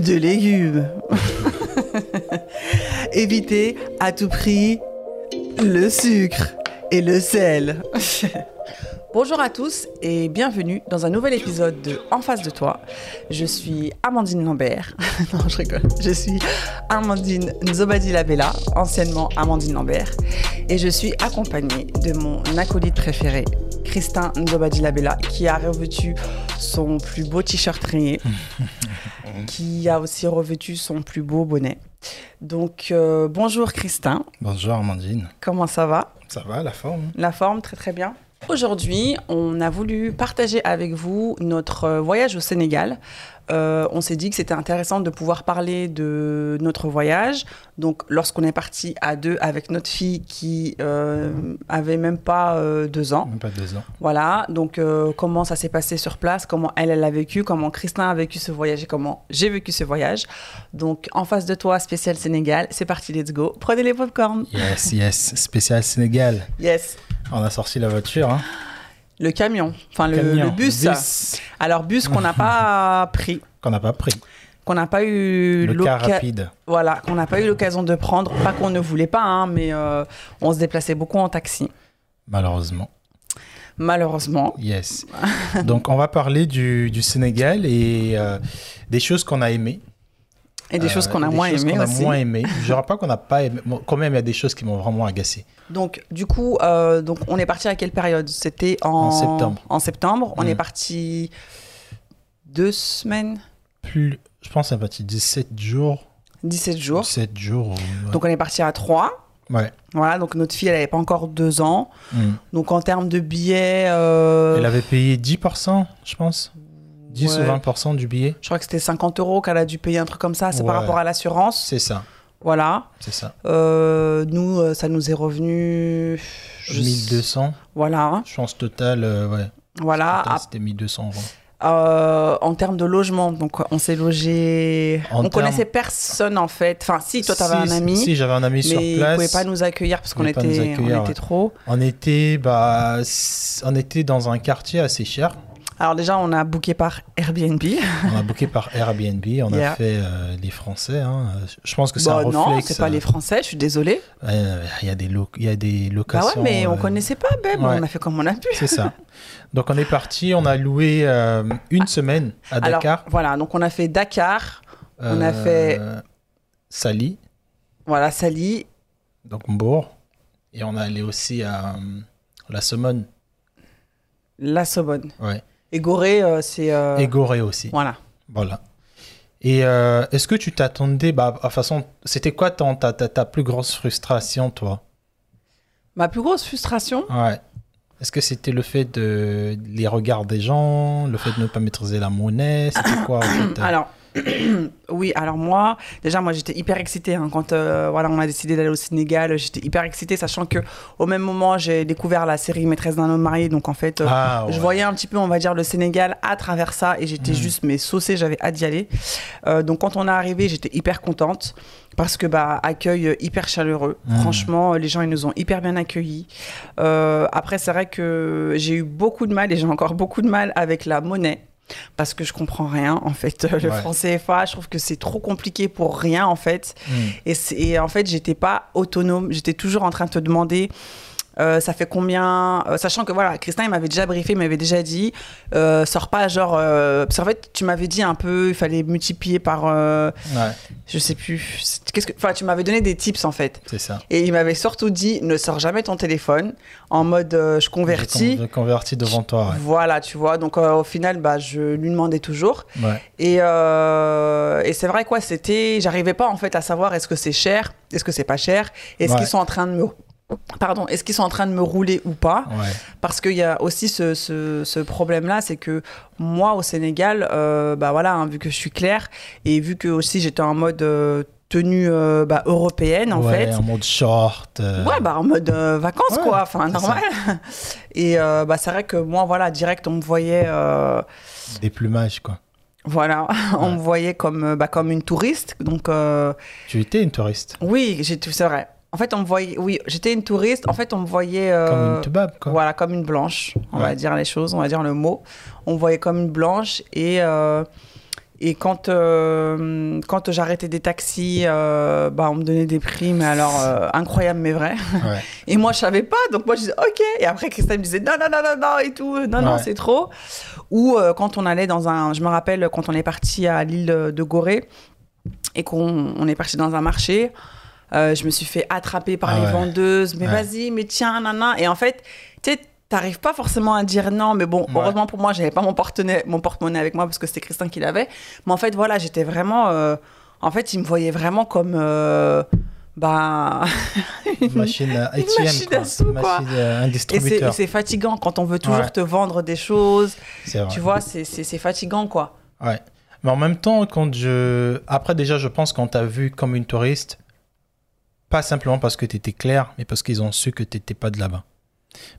de légumes. Évitez à tout prix le sucre et le sel. Bonjour à tous et bienvenue dans un nouvel épisode de En face de toi. Je suis Amandine Lambert. non, je rigole. Je suis Amandine Nzobadi Labella, anciennement Amandine Lambert. Et je suis accompagnée de mon acolyte préféré, Christin Nzobadi Labella, qui a revêtu son plus beau t-shirt rayé, qui a aussi revêtu son plus beau bonnet. Donc, euh, bonjour Christin. Bonjour Amandine. Comment ça va? Ça va, la forme? La forme, très très bien. Aujourd'hui, on a voulu partager avec vous notre euh, voyage au Sénégal. Euh, on s'est dit que c'était intéressant de pouvoir parler de notre voyage. Donc, lorsqu'on est parti à deux avec notre fille qui euh, avait même pas euh, deux ans. Même pas deux ans. Voilà. Donc, comment ça s'est passé sur place, comment elle, elle a vécu, comment Christin a vécu ce voyage? Et comment j'ai vécu ce voyage? Donc, en face de toi, spécial Sénégal. C'est parti, let's go. Prenez les popcorn. Yes, yes. Spécial Sénégal. Yes. On a sorti la voiture. Hein. Le camion, enfin le, bus. bus Alors bus qu'on n'a pas pris, qu'on n'a pas pris. qu'on n'a pas eu Le car rapide. voilà, qu'on n'a pas eu l'occasion de prendre, pas qu'on ne voulait pas, hein, mais euh, on se déplaçait beaucoup en taxi, Malheureusement. malheureusement. Yes. Donc, on va parler du, du Sénégal et euh, des choses qu'on a aimées. Et des Euh, choses qu'on a moins aimées qu'on a aussi. moins aimées. Je dirais pas qu'on n'a pas aimé. Bon, quand même, il y a des choses qui m'ont vraiment agacé. Donc du coup, euh, donc on est parti à quelle période? C'était en... En septembre. En septembre, on Mm. est parti deux semaines, Plus, je pense, ça va être 17 jours. 17 jours. 17 jours. ouais. Donc on est parti à trois. ouais. Voilà, donc notre fille, elle n'avait pas encore deux ans. Mm. Donc en termes de billets, euh, Elle avait payé 10%, je pense. 10 Ouais. ou 20% du billet. je crois que c'était 50 euros qu'elle a dû payer un truc comme ça. C'est par rapport à l'assurance. C'est ça. Voilà. C'est ça. Euh, nous, euh, ça nous est revenu. je- 1200. Voilà. Je pense total, euh, ouais. Voilà. Ah, C'était 1200 euros. euh, en termes de logement, donc on s'est logé. En on termes- connaissait personne en fait. Enfin, si, toi, t'avais Si, un ami. Si, j'avais un ami mais sur il place. pouvait pas nous accueillir parce Il qu'on était, on était ouais. trop. On était, bah, on était dans un quartier assez cher. Alors déjà, on a booké par Airbnb. On a booké par Airbnb. On Yeah. a fait euh, les Français. hein. Je pense que c'est Bah, un non, réflexe. c'est pas euh, les Français. Je suis désolée. euh, Il y a des il y a des Bah locations. ouais, mais on euh, connaissait pas, Beb. ouais. On a fait comme on a pu. C'est ça. Donc on est parti. On a loué euh, une semaine à Alors Dakar. voilà, donc on a fait Dakar, on a fait- Sali, voilà Sali, donc Mbour. Et on est allé aussi à la Somone. La Sorbonne. Ouais. Et Gorée, euh, c'est. euh, Et Gorée aussi. Voilà. Voilà. Et euh, est-ce que tu t'attendais, bah, de toute façon, c'était quoi ton, ta, ta, ta plus grosse frustration, toi? Ma plus grosse frustration, Ouais. Est-ce que c'était le fait de les regards des gens, le fait de ne pas maîtriser la monnaie? C'était quoi en fait alors. oui, alors moi, déjà moi j'étais hyper excitée hein, quand euh, voilà on a décidé d'aller au Sénégal. J'étais hyper excitée, sachant que au même moment j'ai découvert la série Maîtresse d'un homme marié, donc en fait euh, Ah, ouais. Je voyais un petit peu, on va dire, le Sénégal à travers ça et j'étais Mm. juste mais saucée, j'avais hâte d'y aller. Euh, donc quand on est arrivé, j'étais hyper contente parce que bah accueil hyper chaleureux. Mm. Franchement, les gens ils nous ont hyper bien accueillis. Après c'est vrai que j'ai eu beaucoup de mal et j'ai encore beaucoup de mal avec la monnaie. Parce que je comprends rien en fait. Le Ouais. franc CFA, je trouve que c'est trop compliqué pour rien en fait. Hmm. Et, et en fait, j'étais pas autonome. J'étais toujours en train de te demander. Euh, ça fait combien euh, Sachant que voilà, Christin, il m'avait déjà briefé, il m'avait déjà dit, euh, sors pas genre. parce qu'en fait, tu m'avais dit un peu, il fallait multiplier par, Ouais, je sais plus. Qu'est-ce que Enfin, tu m'avais donné des tips en fait. c'est ça. Et il m'avait surtout dit, ne sors jamais ton téléphone en mode, je convertis. J'ai con- converti devant toi, Voilà, tu vois. Donc au final, bah, je lui demandais toujours. ouais. Et, et c'est vrai quoi, c'était, j'arrivais pas en fait à savoir est-ce que c'est cher, est-ce que c'est pas cher, est-ce Ouais. qu'ils sont en train de me, pardon, est-ce qu'ils sont en train de me rouler ou pas Ouais. Parce qu'il y a aussi ce, ce, ce problème-là, c'est que moi au Sénégal, euh, bah voilà, hein, vu que je suis claire et vu que aussi j'étais en mode euh, tenue euh, bah, européenne en Ouais, fait. en mode short. Ouais, bah en mode vacances Ouais, quoi, enfin normal. Et bah c'est vrai que moi voilà, direct on me voyait, Des plumages, quoi. voilà, on me voyait comme bah, comme une touriste, donc. Tu étais une touriste. Oui, c'est vrai. En fait, on me voyait. Oui, j'étais une touriste. En fait, on me voyait. euh, Comme une tubab, quoi. Voilà, comme une blanche. On va dire les choses, on va dire le mot. On me voyait comme une blanche et. euh, Et quand, euh, quand j'arrêtais des taxis, bah, on me donnait des prix, mais alors incroyable, mais vrai. Ouais. Et moi, je savais pas, donc moi, je disais OK. Et après, Christelle me disait non, non, non, non, non, et tout, non, non, Ouais. c'est trop. Ou quand on allait dans un. Je me rappelle quand on est parti à l'île de Gorée et qu'on on est parti dans un marché. Euh, je me suis fait attraper par Ah les ouais. vendeuses. Mais Ouais. vas-y, mais tiens, nana. Et en fait, tu sais, t'arrives pas forcément à dire non. Mais bon, Ouais. heureusement pour moi, j'avais pas mon porte-monnaie, mon porte-monnaie avec moi parce que c'était Christin qui l'avait. Mais en fait, voilà, j'étais vraiment. euh, en fait, il me voyait vraiment comme. euh, bah. Une machine ATM, machine quoi. à sous, Une quoi. machine, euh, un Et c'est- et distributeur. c'est fatigant quand on veut toujours Ouais. te vendre des choses. Vrai. Tu vois, c'est- fatigant, quoi. Ouais. Mais en même temps, quand je. Après, déjà, je pense qu'on t'a vu comme une touriste, pas simplement parce que tu étais clair, mais parce qu'ils ont su que tu n'étais pas de là-bas.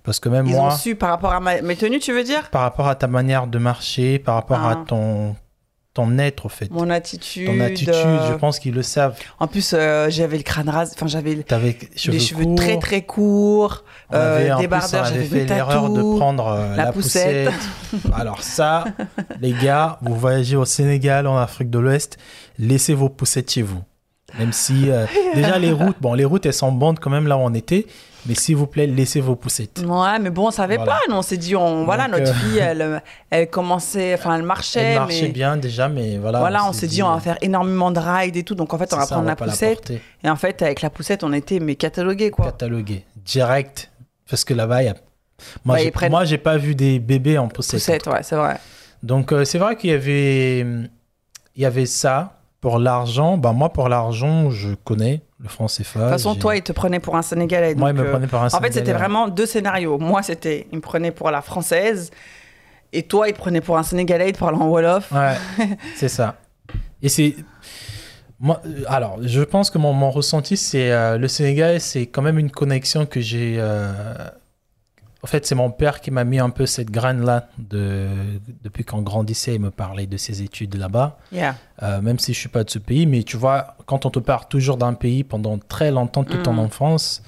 Parce que même Ils moi, ont su par rapport à ma- mes tenues, tu veux dire? Par rapport à ta manière de marcher, par rapport à Ah. ton, ton être, au fait, Mon attitude. ton attitude, euh, je pense qu'ils le savent. En plus, euh, j'avais le crâne rasé. Enfin, j'avais le- cheveux les cheveux courts. très très courts, euh, avait j'avais fait des l'erreur de prendre euh, la la, poussette. poussette. Alors ça, les gars, vous voyagez au Sénégal, en Afrique de l'Ouest, laissez vos poussettes chez vous. Même si euh, déjà les routes, bon, les routes elles sont bonnes quand même là où on était, mais s'il vous plaît, laissez vos poussettes. Ouais, mais bon, on savait Voilà. pas. Nous, on s'est dit, on, voilà, notre euh, fille, elle, euh, elle commençait, enfin, elle marchait, Elle marchait mais bien déjà, mais voilà. voilà, on s'est dit, on va faire énormément de rides et tout. Donc, en fait, on va ça, prendre la poussette. et en fait, avec la poussette, on était mais catalogués, quoi. cataloguer direct, parce que là-bas, il y a. Moi, Ouais, j'ai, ils prennent- moi, j'ai pas vu des bébés en poussette. Poussette, ouais, c'est vrai. Donc euh, c'est vrai qu'il y avait, il y avait ça pour l'argent. Bah moi pour l'argent, je connais le franc CFA. De toute façon, toi, il te prenait pour un Sénégalais. moi il me euh, prenait par un En fait, c'était Sénégalais. vraiment deux scénarios. Moi, c'était, il me prenait pour la française. Et toi, il te prenait pour un Sénégalais, il te parlait en Wolof. Ouais, c'est ça. Et c'est moi. euh, Alors, je pense que mon, mon ressenti, c'est euh, le Sénégal, c'est quand même une connexion que j'ai. euh, En fait, c'est mon père qui m'a mis un peu cette graine là de depuis qu'on grandissait, il me parlait de ses études là-bas. Yeah. Euh, même si je suis pas de ce pays, mais tu vois, quand on te parle toujours d'un pays pendant très longtemps, toute ton Mm. enfance,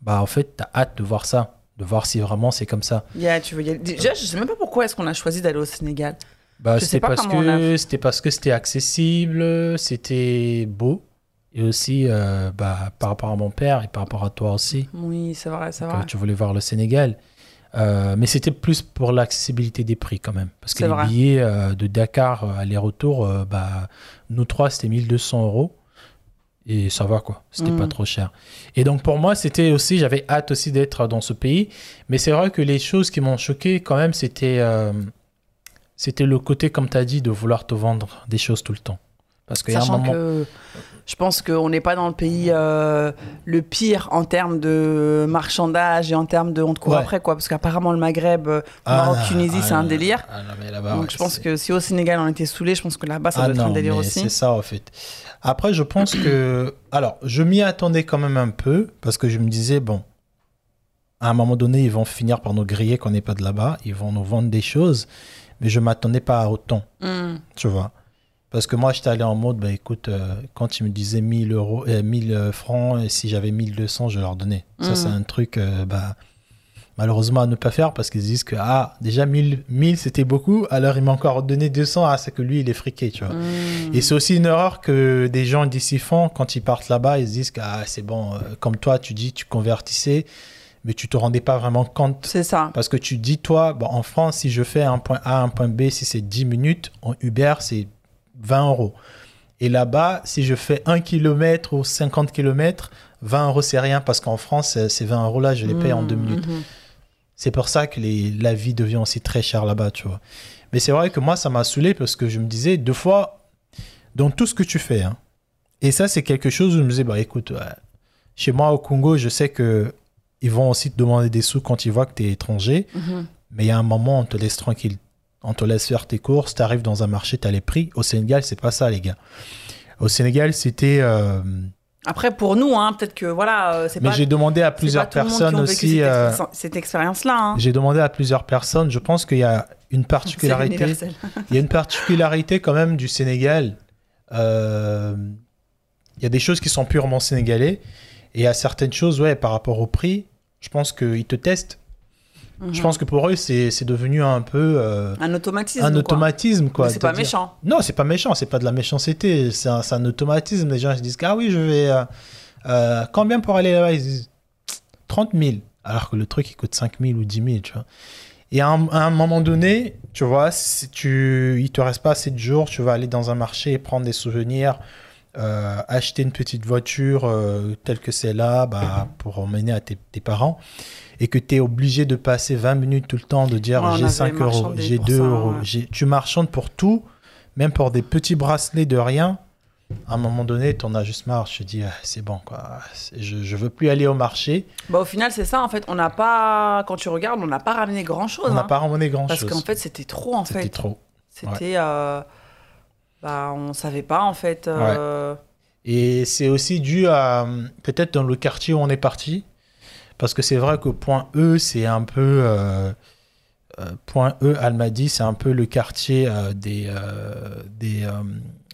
bah en fait, tu as hâte de voir ça, de voir si vraiment c'est comme ça. Yeah, tu veux y aller. Déjà, je sais même pas pourquoi est-ce qu'on a choisi d'aller au Sénégal. Bah, parce que c'était parce que c'était accessible, c'était beau, et aussi euh, bah, par rapport à mon père et par rapport à toi aussi, Oui, c'est vrai, c'est vrai. tu voulais voir le Sénégal. Euh, mais c'était plus pour l'accessibilité des prix quand même. Parce que les vrai. billets euh, de Dakar euh, aller-retour, euh, bah, nous trois, c'était 1200 euros. Et ça va quoi, c'était Mhm. pas trop cher. Et donc pour moi, c'était aussi, j'avais hâte aussi d'être dans ce pays. Mais c'est vrai que les choses qui m'ont choqué quand même, c'était euh, c'était le côté, comme tu as dit, de vouloir te vendre des choses tout le temps. Parce qu'il y a un moment. que je pense qu'on n'est pas dans le pays euh, le pire en termes de marchandage et en termes de on te court Ouais. après quoi parce qu'apparemment le Maghreb, euh, Ah, Maroc, non, Tunisie, ah, c'est un non, délire. ah, non, mais là-bas, Donc je pense que si au Sénégal on était saoulé, je pense que là-bas ça Ah doit être un délire mais aussi. C'est ça, en fait. Après, je pense que. Alors, je m'y attendais quand même un peu, parce que je me disais, bon, à un moment donné, ils vont finir par nous griller qu'on n'est pas de là-bas, ils vont nous vendre des choses, mais je m'attendais pas à autant, Hmm. tu vois. Parce que moi, j'étais allé en mode, bah écoute, euh, quand ils me disaient 1000, euros, euh, 1000 francs, et si j'avais 1200, je leur donnais. Ça, Mhm. c'est un truc, euh, bah, malheureusement, à ne pas faire, parce qu'ils disent que, ah, déjà 1000, 1000 c'était beaucoup, alors il m'a encore donné 200, ah, c'est que lui, il est friqué, tu vois. Hmm. Et c'est aussi une erreur que des gens d'ici font quand ils partent là-bas. Ils se disent que ah, c'est bon, euh, comme toi, tu dis, tu convertissais, mais tu te rendais pas vraiment compte. C'est ça. Parce que tu dis, toi, bon, en France, si je fais un point A, un point B, si c'est 10 minutes, en Uber, c'est 20 euros. Et là-bas, si je fais 1 km ou 50 km, 20 euros, c'est rien. Parce qu'en France, euh, ces 20 euros-là, je les paye en Hmm, 2 minutes. mhm. C'est pour ça que les, la vie devient aussi très chère là-bas, tu vois. Mais c'est vrai que moi, ça m'a saoulé parce que je me disais, deux fois, dans tout ce que tu fais, hein, et ça, c'est quelque chose où je me disais, bah écoute, ouais, chez moi au Congo, je sais que ils vont aussi te demander des sous quand ils voient que tu es étranger, Mhm. mais il y a un moment, on te laisse tranquille. On te laisse faire tes courses, tu arrives dans un marché, tu as les prix. Au Sénégal, c'est pas ça, les gars. Au Sénégal, c'était. euh, Après pour nous, hein, peut-être que voilà, euh, c'est Mais pas. j'ai demandé à plusieurs personnes aussi. cette, euh, cette expérience-là. hein. J'ai demandé à plusieurs personnes. Je pense qu'il y a une particularité. Il y a une particularité quand même du Sénégal. Euh, il y a des choses qui sont purement sénégalais. Et il y a certaines choses, ouais, par rapport au prix, je pense qu'ils te testent. Je pense que pour eux, c'est devenu un peu euh, Un automatisme. un automatisme. quoi. C'est pas dire- méchant. Non, c'est pas méchant, c'est pas de la méchanceté, c'est un, automatisme. Les gens se disent Ah oui, je vais. euh, euh, combien pour aller là-bas? Ils disent 30 000, alors que le truc il coûte 5 000 ou 10 000, tu vois. Et à un, à un moment donné, tu vois, si tu, il te reste pas assez de jours, tu vas aller dans un marché prendre des souvenirs, euh, acheter une petite voiture euh, telle que celle-là bah, pour emmener à tes, tes parents, et que tu es obligé de passer 20 minutes tout le temps, de dire Ouais, on j'ai avait 5 euros, j'ai pour 2 ça, euros, ouais. tu marchandes pour tout, même pour des petits bracelets de rien. À un moment donné, t'en as juste marre. Je te dis, ah, c'est bon, quoi. Je, je veux plus aller au marché. Bah, au final, c'est ça. En fait, on n'a pas. Quand tu regardes, on n'a pas ramené grand chose. On n'a pas ramené grand Parce chose. qu'en fait, c'était trop, en C'était fait. trop. C'était. euh, Bah, on savait pas, en fait. euh, Et c'est aussi dû à peut-être dans le quartier où on est parti. Parce que c'est vrai que point E, c'est un peu. euh, euh, point E, Almadi, c'est un peu le quartier euh, des, euh, des,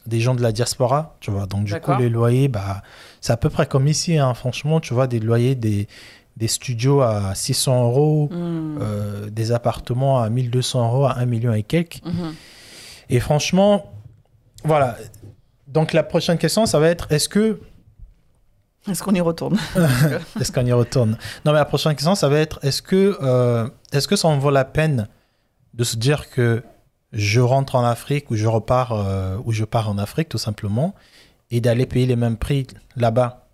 des gens de la diaspora. Tu vois. Donc, du coup, les loyers, bah, c'est à peu près comme ici. hein. Franchement, tu vois, des loyers, des, des studios à 600 euros, hmm, des appartements à 1200 euros, à 1 million et quelques. mhm. Et franchement, voilà. Donc la prochaine question, ça va être est-ce que Est-ce qu'on y retourne est-ce qu'on y retourne? Non, mais la prochaine question, ça va être est-ce que euh, est-ce que ça en vaut la peine de se dire que je rentre en Afrique ou je repars euh, ou je pars en Afrique tout simplement et d'aller payer les mêmes prix là-bas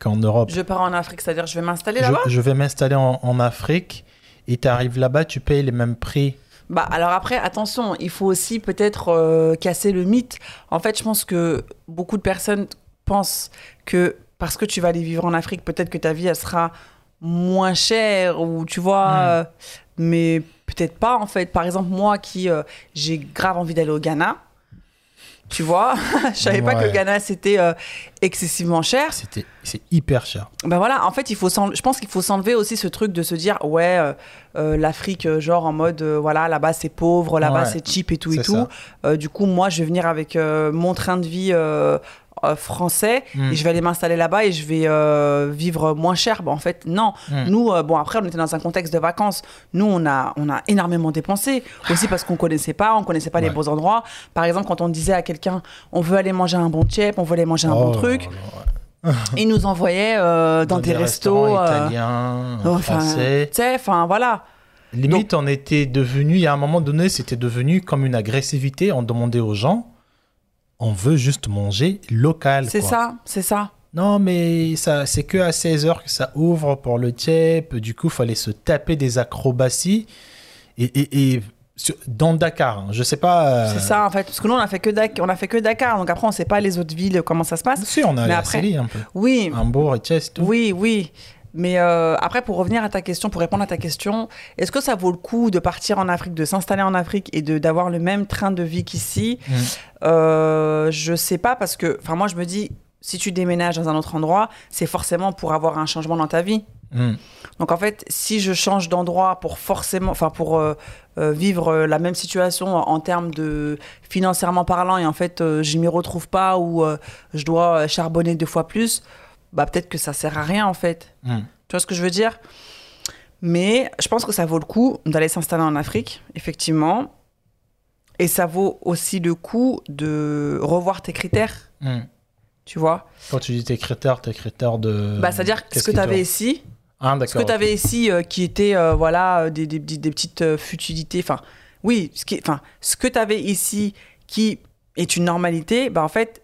qu'en Europe? Je pars en Afrique, c'est-à-dire je vais m'installer Je, là-bas? je vais m'installer en, en Afrique et tu arrives là-bas, tu payes les mêmes prix. Bah alors après, attention, il faut aussi peut-être euh, casser le mythe. En fait, je pense que beaucoup de personnes pensent que parce que tu vas aller vivre en Afrique, peut-être que ta vie, elle sera moins chère ou tu vois, Mm. euh, mais peut-être pas en fait. Par exemple, moi qui euh, j'ai grave envie d'aller au Ghana, tu vois, je savais pas que le Ghana c'était euh, excessivement cher. C'était c'est hyper cher. Ben voilà, en fait, il faut je pense qu'il faut s'enlever aussi ce truc de se dire, ouais, euh, l'Afrique, genre en mode, euh, voilà, là-bas c'est pauvre, là-bas Ouais. c'est cheap et tout et tout. du coup, moi, je vais venir avec mon train de vie euh, français Mm. et je vais aller m'installer là-bas et je vais euh, vivre moins cher. Ben, en fait, non. Mm. Nous, euh, bon, après, on était dans un contexte de vacances. Nous, on a, on a énormément dépensé. Aussi parce qu'on connaissait pas, on connaissait pas les bons endroits. Par exemple, quand on disait à quelqu'un, on veut aller manger un bon tchèp, on veut aller manger un bon Oh truc, là là, ouais. ils nous envoyaient dans, des, restos. restaurants euh, italiens, français. tu sais, enfin voilà. Limite, on était devenu, a un moment donné, c'était devenu comme une agressivité. On demandait aux gens, on veut juste manger local. C'est ça, c'est ça. Non, mais ça, c'est que à 16h que ça ouvre pour le TIEP. Du coup, il fallait se taper des acrobaties. Et, et, et sur- dans Dakar, hein, je sais pas. euh, C'est ça en fait. Parce que nous, on a fait que Dakar, on a fait que Dakar. Donc après, on sait pas les autres villes comment ça se passe. Si, on a Mais à après- Sélie un peu. Oui, Hambourg et Thiès, tout. oui, oui. Mais euh, après, pour revenir à ta question, pour répondre à ta question, est-ce que ça vaut le coup de partir en Afrique, de s'installer en Afrique et d'avoir le même train de vie qu'ici? Mm. Euh, Je sais pas parce que, enfin, moi, je me dis, si tu déménages dans un autre endroit, c'est forcément pour avoir un changement dans ta vie. Mm. Donc en fait, si je change d'endroit pour forcément, enfin pour euh, euh, vivre la même situation en, en termes de financièrement parlant et en fait euh, je m'y retrouve pas ou je dois charbonner deux fois plus, bah peut-être que ça sert à rien en fait. Mm. Tu vois ce que je veux dire? Mais je pense que ça vaut le coup d'aller s'installer en Afrique, effectivement. Et ça vaut aussi le coup de revoir tes critères, Mm. tu vois? Quand tu dis tes critères, tes critères de. bah, c'est-à-dire ce qu'est-ce que qui tu avais ici, Ah, Ce que tu avais ici euh, qui était euh, voilà euh, des, des, des- des petites euh, futilités, enfin oui, ce qui, enfin ce que tu avais ici qui est une normalité, bah en fait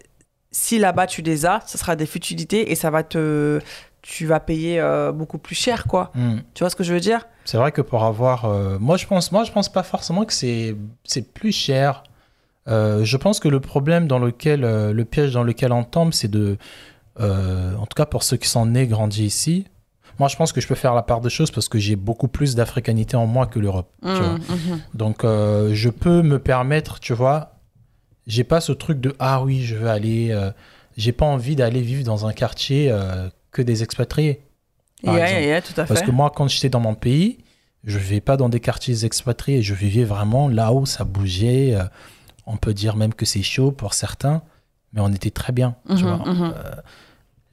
si là-bas tu les as, ce sera des futilités et ça va te tu vas payer euh, beaucoup plus cher quoi. Mm. Tu vois ce que je veux dire? C'est vrai que pour avoir, euh, moi je pense, moi je pense pas forcément que c'est plus cher. Euh, je pense que le problème dans lequel, le piège dans lequel on tombe, c'est de, en tout cas pour ceux qui sont nés, grandis ici. Moi je pense que je peux faire la part des choses parce que j'ai beaucoup plus d'africanité en moi que l'Europe. vois. Mhm. Donc euh, je peux me permettre, tu vois, j'ai pas ce truc de ah oui je veux aller, euh, j'ai pas envie d'aller vivre dans un quartier euh, que des expatriés. Yeah, yeah, yeah, tout à fait. Parce que moi, quand j'étais dans mon pays, je vivais pas dans des quartiers expatriés. Je vivais vraiment là où ça bougeait. Euh, On peut dire même que c'est chaud pour certains, mais on était très bien. tu Mhm, vois. mhm. Euh,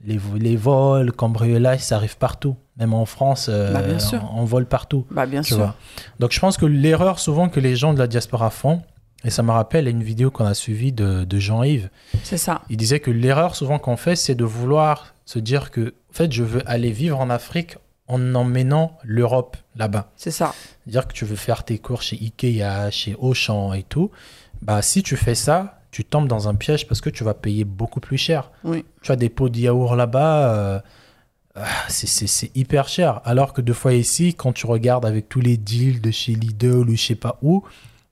les, vo- les vols, cambriolages, ça arrive partout. Même en France, Bah, bien sûr. on, on vole partout. Bah, bien tu sûr. vois. Donc je pense que l'erreur souvent que les gens de la diaspora font, et ça me rappelle une vidéo qu'on a suivie de, de Jean-Yves, C'est ça. il disait que l'erreur souvent qu'on fait, c'est de vouloir se dire que, en fait, je veux aller vivre en Afrique en emmenant l'Europe là-bas. C'est ça. Dire que tu veux faire tes cours chez Ikea, chez Auchan et tout, bah si tu fais ça, tu tombes dans un piège parce que tu vas payer beaucoup plus cher. Oui. Tu as des pots de yaourt là-bas, euh, ah, c'est hyper cher. Alors que deux fois ici, quand tu regardes avec tous les deals de chez Lidl ou je sais pas où,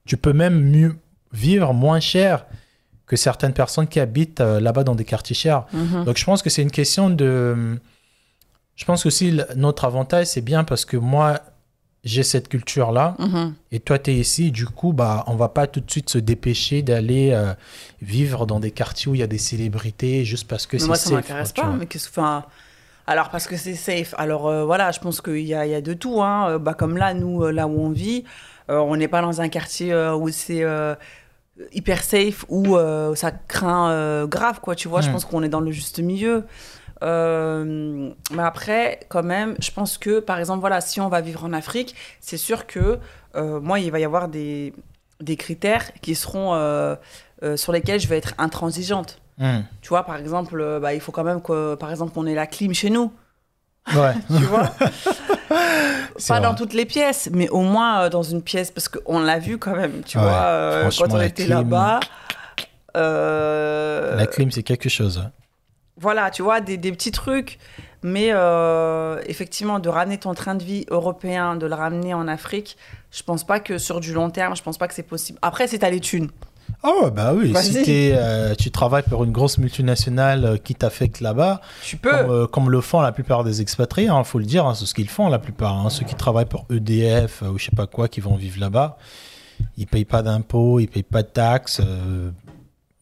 tu peux même mieux vivre moins cher que certaines personnes qui habitent euh, là-bas dans des quartiers chers. Mhm. Donc je pense que c'est une question de... Je pense que aussi notre avantage, c'est bien parce que moi, j'ai cette culture-là Mhm. et toi, tu es ici. Du coup, bah, on va pas tout de suite se dépêcher d'aller euh, vivre dans des quartiers où il y a des célébrités juste parce que c'est moi, ça safe, m'intéresse pas. Mais alors parce que c'est safe. Alors euh, voilà, je pense qu'il y a, il y a de tout. Hein. Bah, comme là, nous, là où on vit, on n'est pas dans un quartier euh, où c'est euh, hyper safe, où euh, ça craint euh, grave, quoi. Tu vois, je Mm. pense qu'on est dans le juste milieu. Euh, mais après, quand même, je pense que, par exemple, voilà, si on va vivre en Afrique, c'est sûr que euh, moi, il va y avoir des, des critères qui seront euh, euh, sur lesquels je vais être intransigeante. Hmm. Tu vois, par exemple, euh, bah, il faut quand même que, par exemple, on ait la clim chez nous. Ouais. Tu vois? Pas vrai. dans toutes les pièces, mais au moins euh, dans une pièce, parce qu'on l'a vu quand même, tu Ouais, vois, euh, quand on était là-bas. euh, La clim, c'est quelque chose. Voilà, tu vois, des, des petits trucs. Mais effectivement, de ramener ton train de vie européen, de le ramener en Afrique, je pense pas que sur du long terme, je pense pas que c'est possible. Après, c'est à les thunes. Oh, bah oui, si euh, tu travailles pour une grosse multinationale euh, qui t'affecte là-bas, Tu peux. comme, euh, comme le font la plupart des expatriés, il faut le dire, hein, c'est ce qu'ils font la plupart. hein. Ceux qui travaillent pour EDF ou je sais pas quoi, qui vont vivre là-bas, ils payent pas d'impôts, ils payent pas de taxes, euh,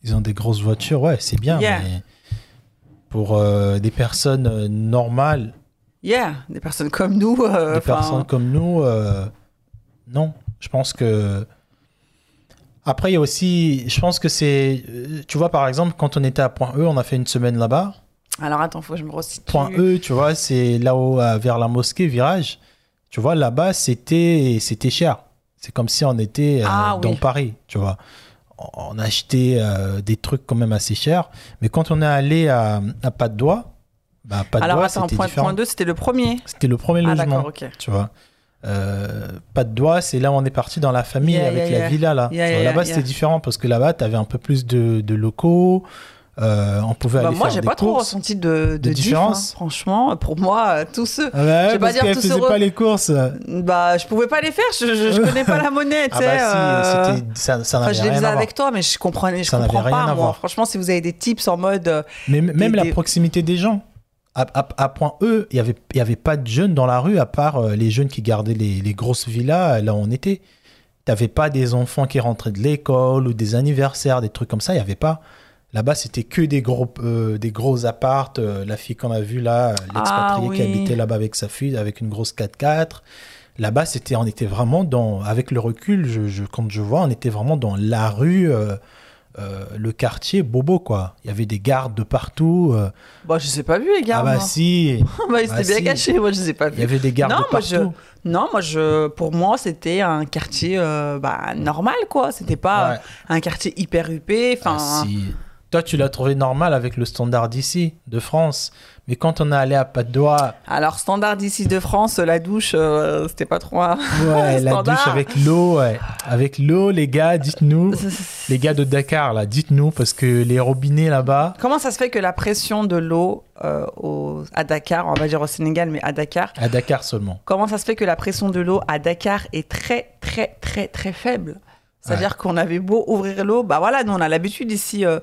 ils ont des grosses voitures, ouais, c'est bien. Yeah. Mais pour des personnes normales, Yeah, des personnes comme nous. euh, des personnes comme nous, euh, non. Je pense que. Après, il y a aussi. Je pense que c'est. euh, Tu vois, par exemple, quand on était à Point E, on a fait une semaine là-bas. Alors attends, faut que je me resitue. Point E, tu vois, c'est là-haut, vers la mosquée, virage. Tu vois, là-bas, c'était c'était cher. C'est comme si on était euh, Ah, dans oui. Paris, tu vois. On on achetait euh, des trucs quand même assez chers. Mais quand on est allé à, à Pas de Doigt, bah, Pas de Alors Doigt, attends, c'était point, différent. point 2, c'était le premier. C'était le premier Ah logement d'accord, ok. tu vois. Euh, pas de doigt, c'est là où on est parti dans la famille Yeah, avec yeah, la yeah. villa là. Là-bas c'était différent parce que là-bas tu avais un peu plus de, de locaux, euh, on pouvait Bah, aller moi, j'ai pas trop ressenti de, de, De diff, différence hein. Franchement, pour moi, euh, tous ceux. Ah bah ouais, Je vais pas dire tous pas les courses. Bah, je pouvais pas les faire, je, je, je connais pas la monnaie, Ah bah si, euh, ça, ça Enfin, n'avait je les faisais avec toi, mais je comprenais, je Ça n'avait comprends rien pas, à moi. voir. Franchement, si vous avez des tips en mode. Mais même des- la proximité des gens. À, à- à point E, il y avait, y avait pas de jeunes dans la rue à part euh, les jeunes qui gardaient les, les grosses villas là où on était. T'avais pas des enfants qui rentraient de l'école ou des anniversaires, des trucs comme ça. Il y avait pas. Là-bas, c'était que des gros, euh, des gros appartes. Euh, la fille qu'on a vue là, euh, l'expatriée Ah, qui habitait là-bas avec sa fille, avec une grosse 4x4. Là-bas, c'était, on était vraiment dans, avec le recul, je, je- quand je vois, on était vraiment dans la rue, euh, le quartier bobo quoi. Il y avait des gardes de partout. euh, Bah, je les ai pas vus, les gars. ah bah moi. si, bah, ils étaient bah, bien si. cachés, moi, je les ai pas il y vus. avait des gardes Non, de moi, je- partout. Non, moi, je, pour moi, c'était un quartier euh, bah, normal, quoi. C'était pas Ouais. un quartier hyper huppé. Enfin, Ah, si. Toi, tu l'as trouvé normal avec le standard d'ici, de France. Mais quand on est allé à Doigt, alors, standard d'ici de France, la douche, euh, c'était pas trop. ouais, la douche avec l'eau, ouais. Avec l'eau, les gars, dites-nous. Les gars de Dakar, là, dites-nous, parce que les robinets là-bas, Comment ça se fait que la pression de l'eau euh, au- à Dakar, on va dire au Sénégal, mais à Dakar, à Dakar seulement. comment ça se fait que la pression de l'eau à Dakar est très, très, très, très faible? C'est-à-dire qu'on avait beau ouvrir l'eau, bah voilà, nous on a l'habitude ici. euh,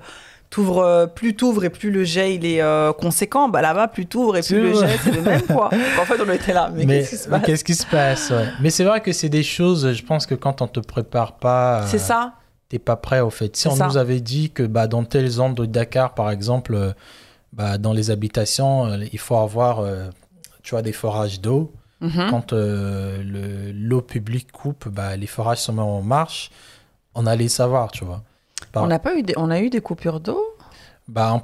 T'ouvres, euh, plus t'ouvres et plus le jet il est euh, conséquent. Bah là-bas, plus t'ouvres et plus le jet c'est le même quoi. en fait, on était là. Mais, Mais qu'est-ce qui se passe? qu'est-ce qui se passe ouais. Mais c'est vrai que c'est des choses, je pense que quand on te prépare pas, C'est euh, ça. t'es pas prêt au fait. Si on ça. nous avait dit que bah, dans telle zone de Dakar, par exemple, euh, bah, dans les habitations, euh, il faut avoir euh, tu vois, des forages d'eau. Mhm. Quand euh, le- l'eau publique coupe, bah, les forages se mettent en marche. On allait savoir, tu vois. Par- On n'a pas eu des, on a eu des coupures d'eau? Bah, en-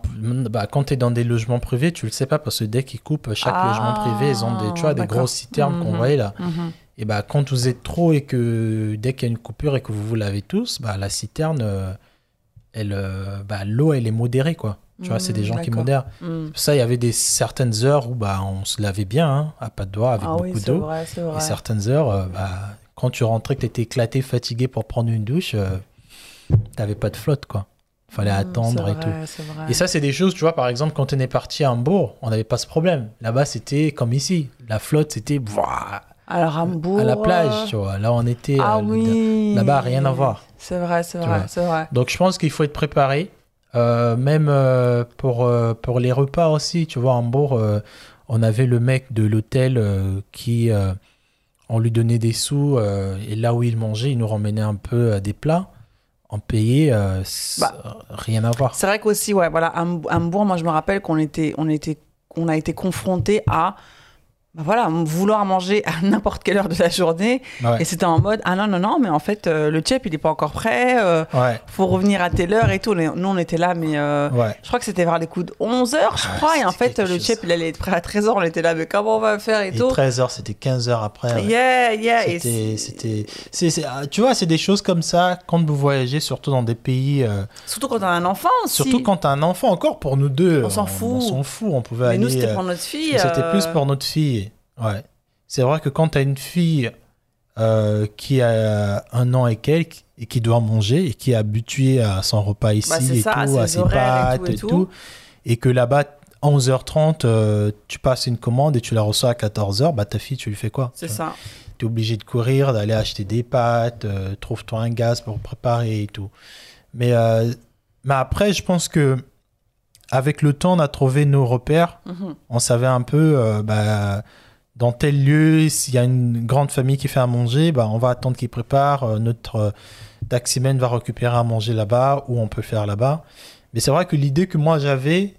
bah, quand tu es dans des logements privés, tu le sais pas parce que dès qu'ils coupent chaque Ah, logement privé, ils ont des, tu vois, des grosses citernes qu'on Mhm. voyait là. Mhm. Et bah, quand vous êtes trop et que dès qu'il y a une coupure et que vous vous lavez tous, bah, la citerne, euh, elle, euh, bah, l'eau, elle est modérée, quoi. Tu vois, c'est des Mhm, gens qui modèrent. Ça, il y avait des certaines heures où bah, on se lavait bien, hein, à pas de doigts, avec Ah oui, beaucoup c'est d'eau. Et certaines heures, euh, bah, quand tu rentrais, que tu étais éclaté, fatigué pour prendre une douche, euh, t'avais pas de flotte, quoi. Fallait Mhm, attendre et vrai, tout. Et ça, c'est des choses, tu vois, par exemple, quand on est parti à Hambourg, on n'avait pas ce problème. Là-bas, c'était comme ici. La flotte, c'était Alors, Hambourg. à la plage, tu vois. Là, on était. Ah euh, oui. Là-bas, rien à voir. C'est vrai, c'est vrai, c'est vrai. Donc, je pense qu'il faut être préparé. Euh, même euh, pour, euh, pour les repas aussi, tu vois, à Hambourg, on avait le mec de l'hôtel qui. on lui donnait des sous et là où il mangeait, il nous ramenait un peu des plats. En payé, euh, Bah, rien à voir. C'est vrai qu'aussi, ouais, voilà, à Ham- Hambourg, moi, je me rappelle qu'on était, on était, on a été confronté à, bah voilà, vouloir manger à n'importe quelle heure de la journée. Ouais. Et c'était en mode, ah non, non, non, mais en fait, euh, le chef, il n'est pas encore prêt, euh, Ouais, faut revenir à telle heure et tout. Nous, on était là, mais euh, ouais. je crois que c'était vers les coups de 11 heures, je Ouais, crois. Et en fait, le chef, il allait être prêt à 13 heures. On était là, mais comment on va faire et, Et tout. 13h, c'était 15h après. ouais. Yeah, yeah. C'était, c'était, ah, tu vois, c'est des choses comme ça quand vous voyagez, surtout dans des pays, euh, Surtout quand t'as un enfant aussi. surtout quand t'as un enfant. Encore pour nous deux, On s'en fout. On s'en fout. On pouvait Mais aller. nous, c'était pour notre fille. mais c'était plus pour notre fille. Ouais. C'est vrai que quand t'as une fille euh, qui a un an et quelques et qui doit manger et qui est habituée à son repas ici Bah, et ça, tout, à ses horaires et pâtes tout et et tout. tout, et que là-bas 11h30, euh, tu passes une commande et tu la reçois à 14h, bah ta fille, tu lui fais quoi? C'est tu ça. tu es obligé de courir, d'aller acheter des pâtes, euh, trouve-toi un gaz pour préparer et tout. Mais, mais après, je pense que avec le temps, on a trouvé nos repères. Mhm. On savait un peu, bah, dans tel lieu, s'il y a une grande famille qui fait à manger, bah, on va attendre qu'ils préparent. Euh, notre euh, taximan va récupérer à manger là-bas ou on peut faire là-bas. Mais c'est vrai que l'idée que moi j'avais,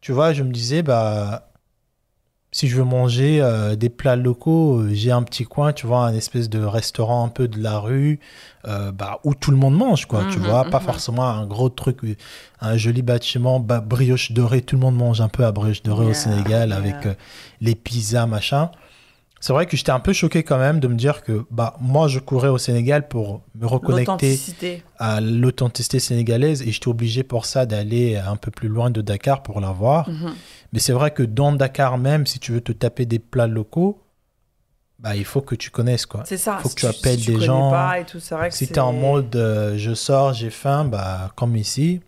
tu vois, je me disais, bah, si je veux manger euh, des plats locaux, euh, j'ai un petit coin, tu vois, un espèce de restaurant un peu de la rue, euh, bah, où tout le monde mange, quoi, tu Mhm, vois, pas mhm. forcément un gros truc, un joli bâtiment, bah, brioche dorée, tout le monde mange un peu à brioche dorée au Sénégal yeah. avec les pizzas, machin. C'est vrai que j'étais un peu choqué quand même de me dire que bah, moi, je courais au Sénégal pour me reconnecter à l'authenticité sénégalaise et j'étais obligé pour ça d'aller un peu plus loin de Dakar pour la voir. Mhm. Mais c'est vrai que dans Dakar même, si tu veux te taper des plats locaux, bah, il faut que tu connaisses quoi. C'est ça. Faut si que tu appelles si des gens. Pas et tout, c'est vrai que Si tu es en mode euh, je sors, j'ai faim, bah, comme ici,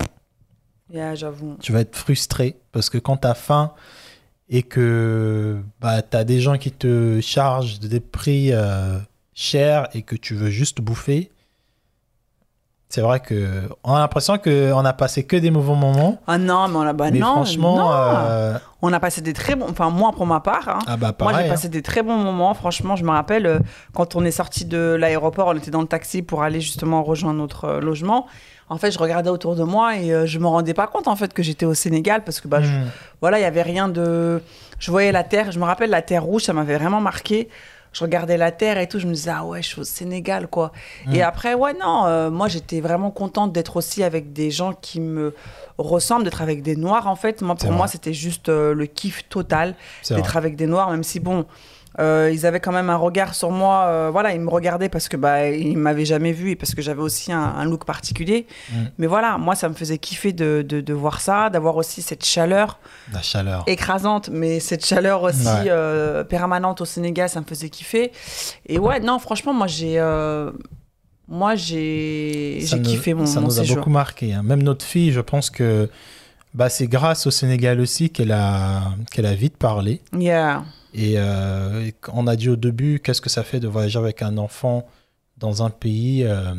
Yeah, j'avoue. tu vas être frustré parce que quand tu as faim et que bah, tu as des gens qui te chargent des prix euh, chers et que tu veux juste bouffer, c'est vrai que on a l'impression qu'on a passé que des mauvais moments. Ah non, mais on a. Bah mais non, franchement, non. euh, On a passé des très bons. Enfin, moi, pour ma part. hein, ah bah Moi, pareil. j'ai hein. passé des très bons moments. Franchement, je me rappelle euh, quand on est sorti de l'aéroport, on était dans le taxi pour aller justement rejoindre notre logement. En fait, je regardais autour de moi et euh, je me rendais pas compte en fait que j'étais au Sénégal parce que bah, je- Hmm. voilà, il y avait rien de. Je voyais la terre. Je me rappelle la terre rouge, ça m'avait vraiment marqué. Je regardais la terre et tout, je me disais ah ouais, je suis au Sénégal quoi. Et après ouais non, euh, moi j'étais vraiment contente d'être aussi avec des gens qui me ressemblent, d'être avec des noirs en fait. Moi pour moi c'était juste euh, le kiff total d'être avec des noirs, même si bon, euh, ils avaient quand même un regard sur moi. euh, voilà, ils me regardaient parce que bah ils m'avaient jamais vu et parce que j'avais aussi un, un look particulier. Mm. Mais voilà, moi ça me faisait kiffer de, de, de voir ça, d'avoir aussi cette chaleur La chaleur. écrasante, mais cette chaleur aussi Ouais. euh, permanente au Sénégal, ça me faisait kiffer. Et ouais, non, franchement, moi j'ai, moi j'ai, kiffé mon, Ça mon nous a beaucoup marqué. hein. Même notre fille, je pense que bah, c'est grâce au Sénégal aussi qu'elle a, qu'elle a vite parlé. Yeah. Et euh, on a dit au début, qu'est-ce que ça fait de voyager avec un enfant dans un pays euh,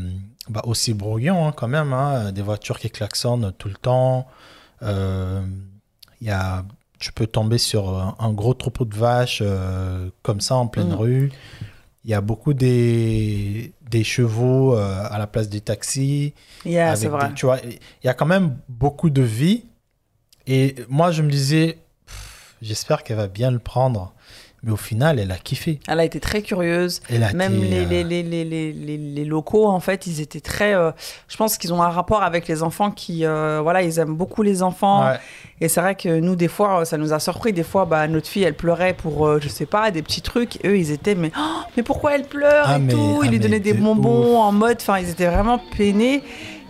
bah, aussi brouillon hein, quand même, hein, des voitures qui klaxonnent tout le temps. Euh, y a, tu peux tomber sur un, un gros troupeau de vaches euh, comme ça en pleine Mm. rue. Il y a beaucoup des, des chevaux à la place des taxis. Yeah, avec c'est vrai. des- tu vois, il y a quand même beaucoup de vie. Et moi, je me disais, j'espère qu'elle va bien le prendre. Mais au final, elle a kiffé. Elle a été très curieuse. Elle a Même été, les, euh, les, les, les, les, locaux, en fait, ils étaient très. euh, je pense qu'ils ont un rapport avec les enfants qui. euh, voilà, ils aiment beaucoup les enfants. ouais. Et c'est vrai que nous, des fois, ça nous a surpris. Des fois, bah, notre fille, elle pleurait pour, euh, je sais pas, des petits trucs. Eux, ils étaient, mais, oh, mais pourquoi elle pleure Ah, et mais- tout? ah, Ils lui mais donnaient des de bonbons en mode. Enfin, ils étaient vraiment peinés.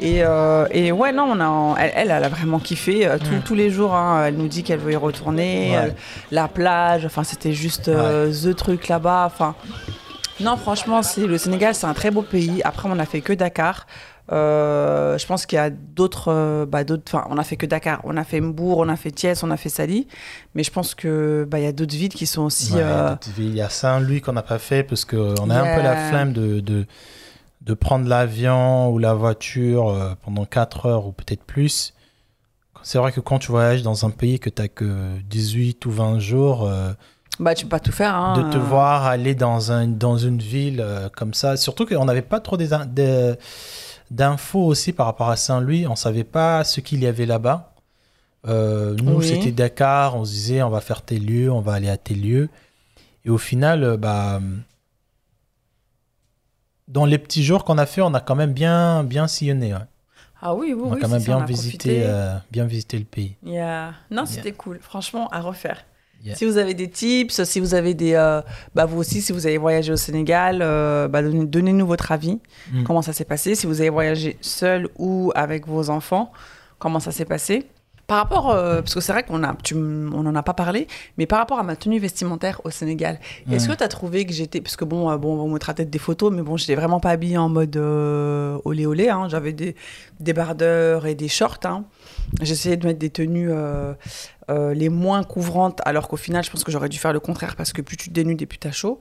Et, euh, et ouais, non, on a, elle, elle, elle a vraiment kiffé. euh, tout- Mm. Tous les jours, hein, elle nous dit qu'elle veut y retourner. Ouais. euh, la plage, enfin, c'était juste euh, the truc là-bas. Enfin, non, franchement, c'est le Sénégal, c'est un très beau pays. Après, on a fait que Dakar. Je pense qu'il y a d'autres, bah, d'autres. Enfin, on a fait que Dakar. On a fait Mbour, on a fait Thiès, on a fait Sali. Mais je pense que bah, y a d'autres villes qui sont aussi. Ouais. Il y a Saint-Louis qu'on n'a pas fait parce qu'on a un peu la flemme de, de, de prendre l'avion ou la voiture euh, pendant 4 heures ou peut-être plus. C'est vrai que quand tu voyages dans un pays que tu n'as que 18 ou 20 jours, euh, Bah, tu peux pas tout faire. Hein. de te voir aller dans, un, dans une ville euh, comme ça, surtout qu'on n'avait pas trop d'infos aussi par rapport à Saint-Louis, on savait pas ce qu'il y avait là-bas. Euh, nous, Oui. c'était Dakar, on se disait on va faire tes lieux, on va aller à tes lieux. Et au final, euh, bah, dans les petits jours qu'on a fait, on a quand même bien, bien sillonné. ouais. Ah oui, oui, on a oui. quand même bien a visité, euh, bien visité le pays. Yeah. Non, c'était cool. Franchement, à refaire. Yeah. Si vous avez des tips, si vous avez des, euh, bah vous aussi, si vous avez voyagé au Sénégal, euh, bah donnez- donnez-nous votre avis. Mm. Comment ça s'est passé? Si vous avez voyagé seul ou avec vos enfants, comment ça s'est passé? Par rapport, euh, parce que c'est vrai qu'on a, tu m- on en a pas parlé, mais par rapport à ma tenue vestimentaire au Sénégal, est-ce que tu as trouvé que j'étais, parce que bon, euh, bon, on peut-être des photos, mais bon, j'étais vraiment pas habillée en mode euh, olé olé. Hein. J'avais des débardeurs et des shorts. Hein. J'essayais de mettre des tenues euh, euh, les moins couvrantes, alors qu'au final, je pense que j'aurais dû faire le contraire parce que plus tu te dénudes et plus t'as chaud.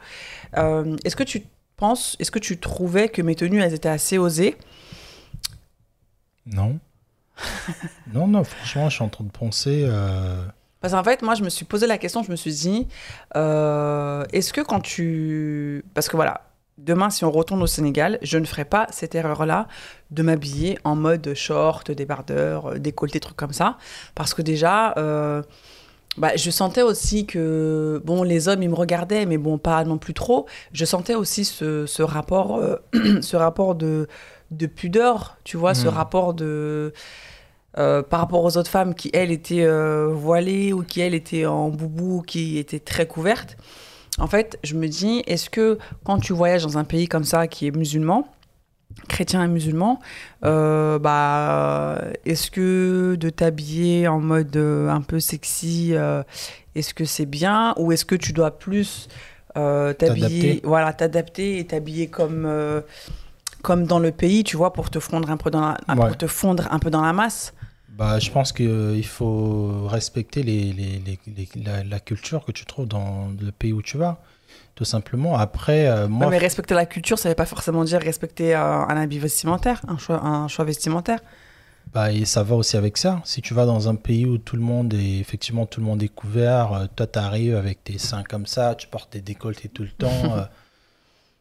Est-ce que tu penses, est-ce que tu trouvais que mes tenues, elles étaient assez osées? Non. non, non, franchement, je suis en train de penser. euh, Parce qu'en fait, moi, je me suis posé la question, je me suis dit, euh, est-ce que quand tu... Parce que voilà, demain, si on retourne au Sénégal, je ne ferai pas cette erreur-là de m'habiller en mode short, débardeur, euh, décolleté, trucs comme ça. Parce que déjà, euh, bah, je sentais aussi que, bon, les hommes, ils me regardaient, mais bon, pas non plus trop. Je sentais aussi ce, ce rapport, euh, ce rapport de, de pudeur, tu vois, ce Mm. rapport de... euh, par rapport aux autres femmes qui, elles, étaient euh, voilées ou qui, elles, étaient en boubou, ou qui étaient très couvertes. En fait, je me dis, est-ce que quand tu voyages dans un pays comme ça qui est musulman, chrétien et musulman, euh, bah, est-ce que de t'habiller en mode un peu sexy, est-ce que c'est bien ou est-ce que tu dois plus t'habiller, voilà, t'adapter et t'habiller comme comme dans le pays, tu vois, pour te fondre un peu dans la, Ouais. pour te fondre un peu dans la masse? Bah, je pense qu'il faut respecter les, les- les- les- la, la culture que tu trouves dans le pays où tu vas, tout simplement. Après, euh, Ouais, moi, mais respecter la culture, ça ne veut pas forcément dire respecter euh, un habit vestimentaire, un choix, un choix vestimentaire. bah, et ça va aussi avec ça. Si tu vas dans un pays où tout le monde est, effectivement, tout le monde est couvert, euh, toi, tu arrives avec tes seins comme ça, tu portes des décolletés tout le temps, euh,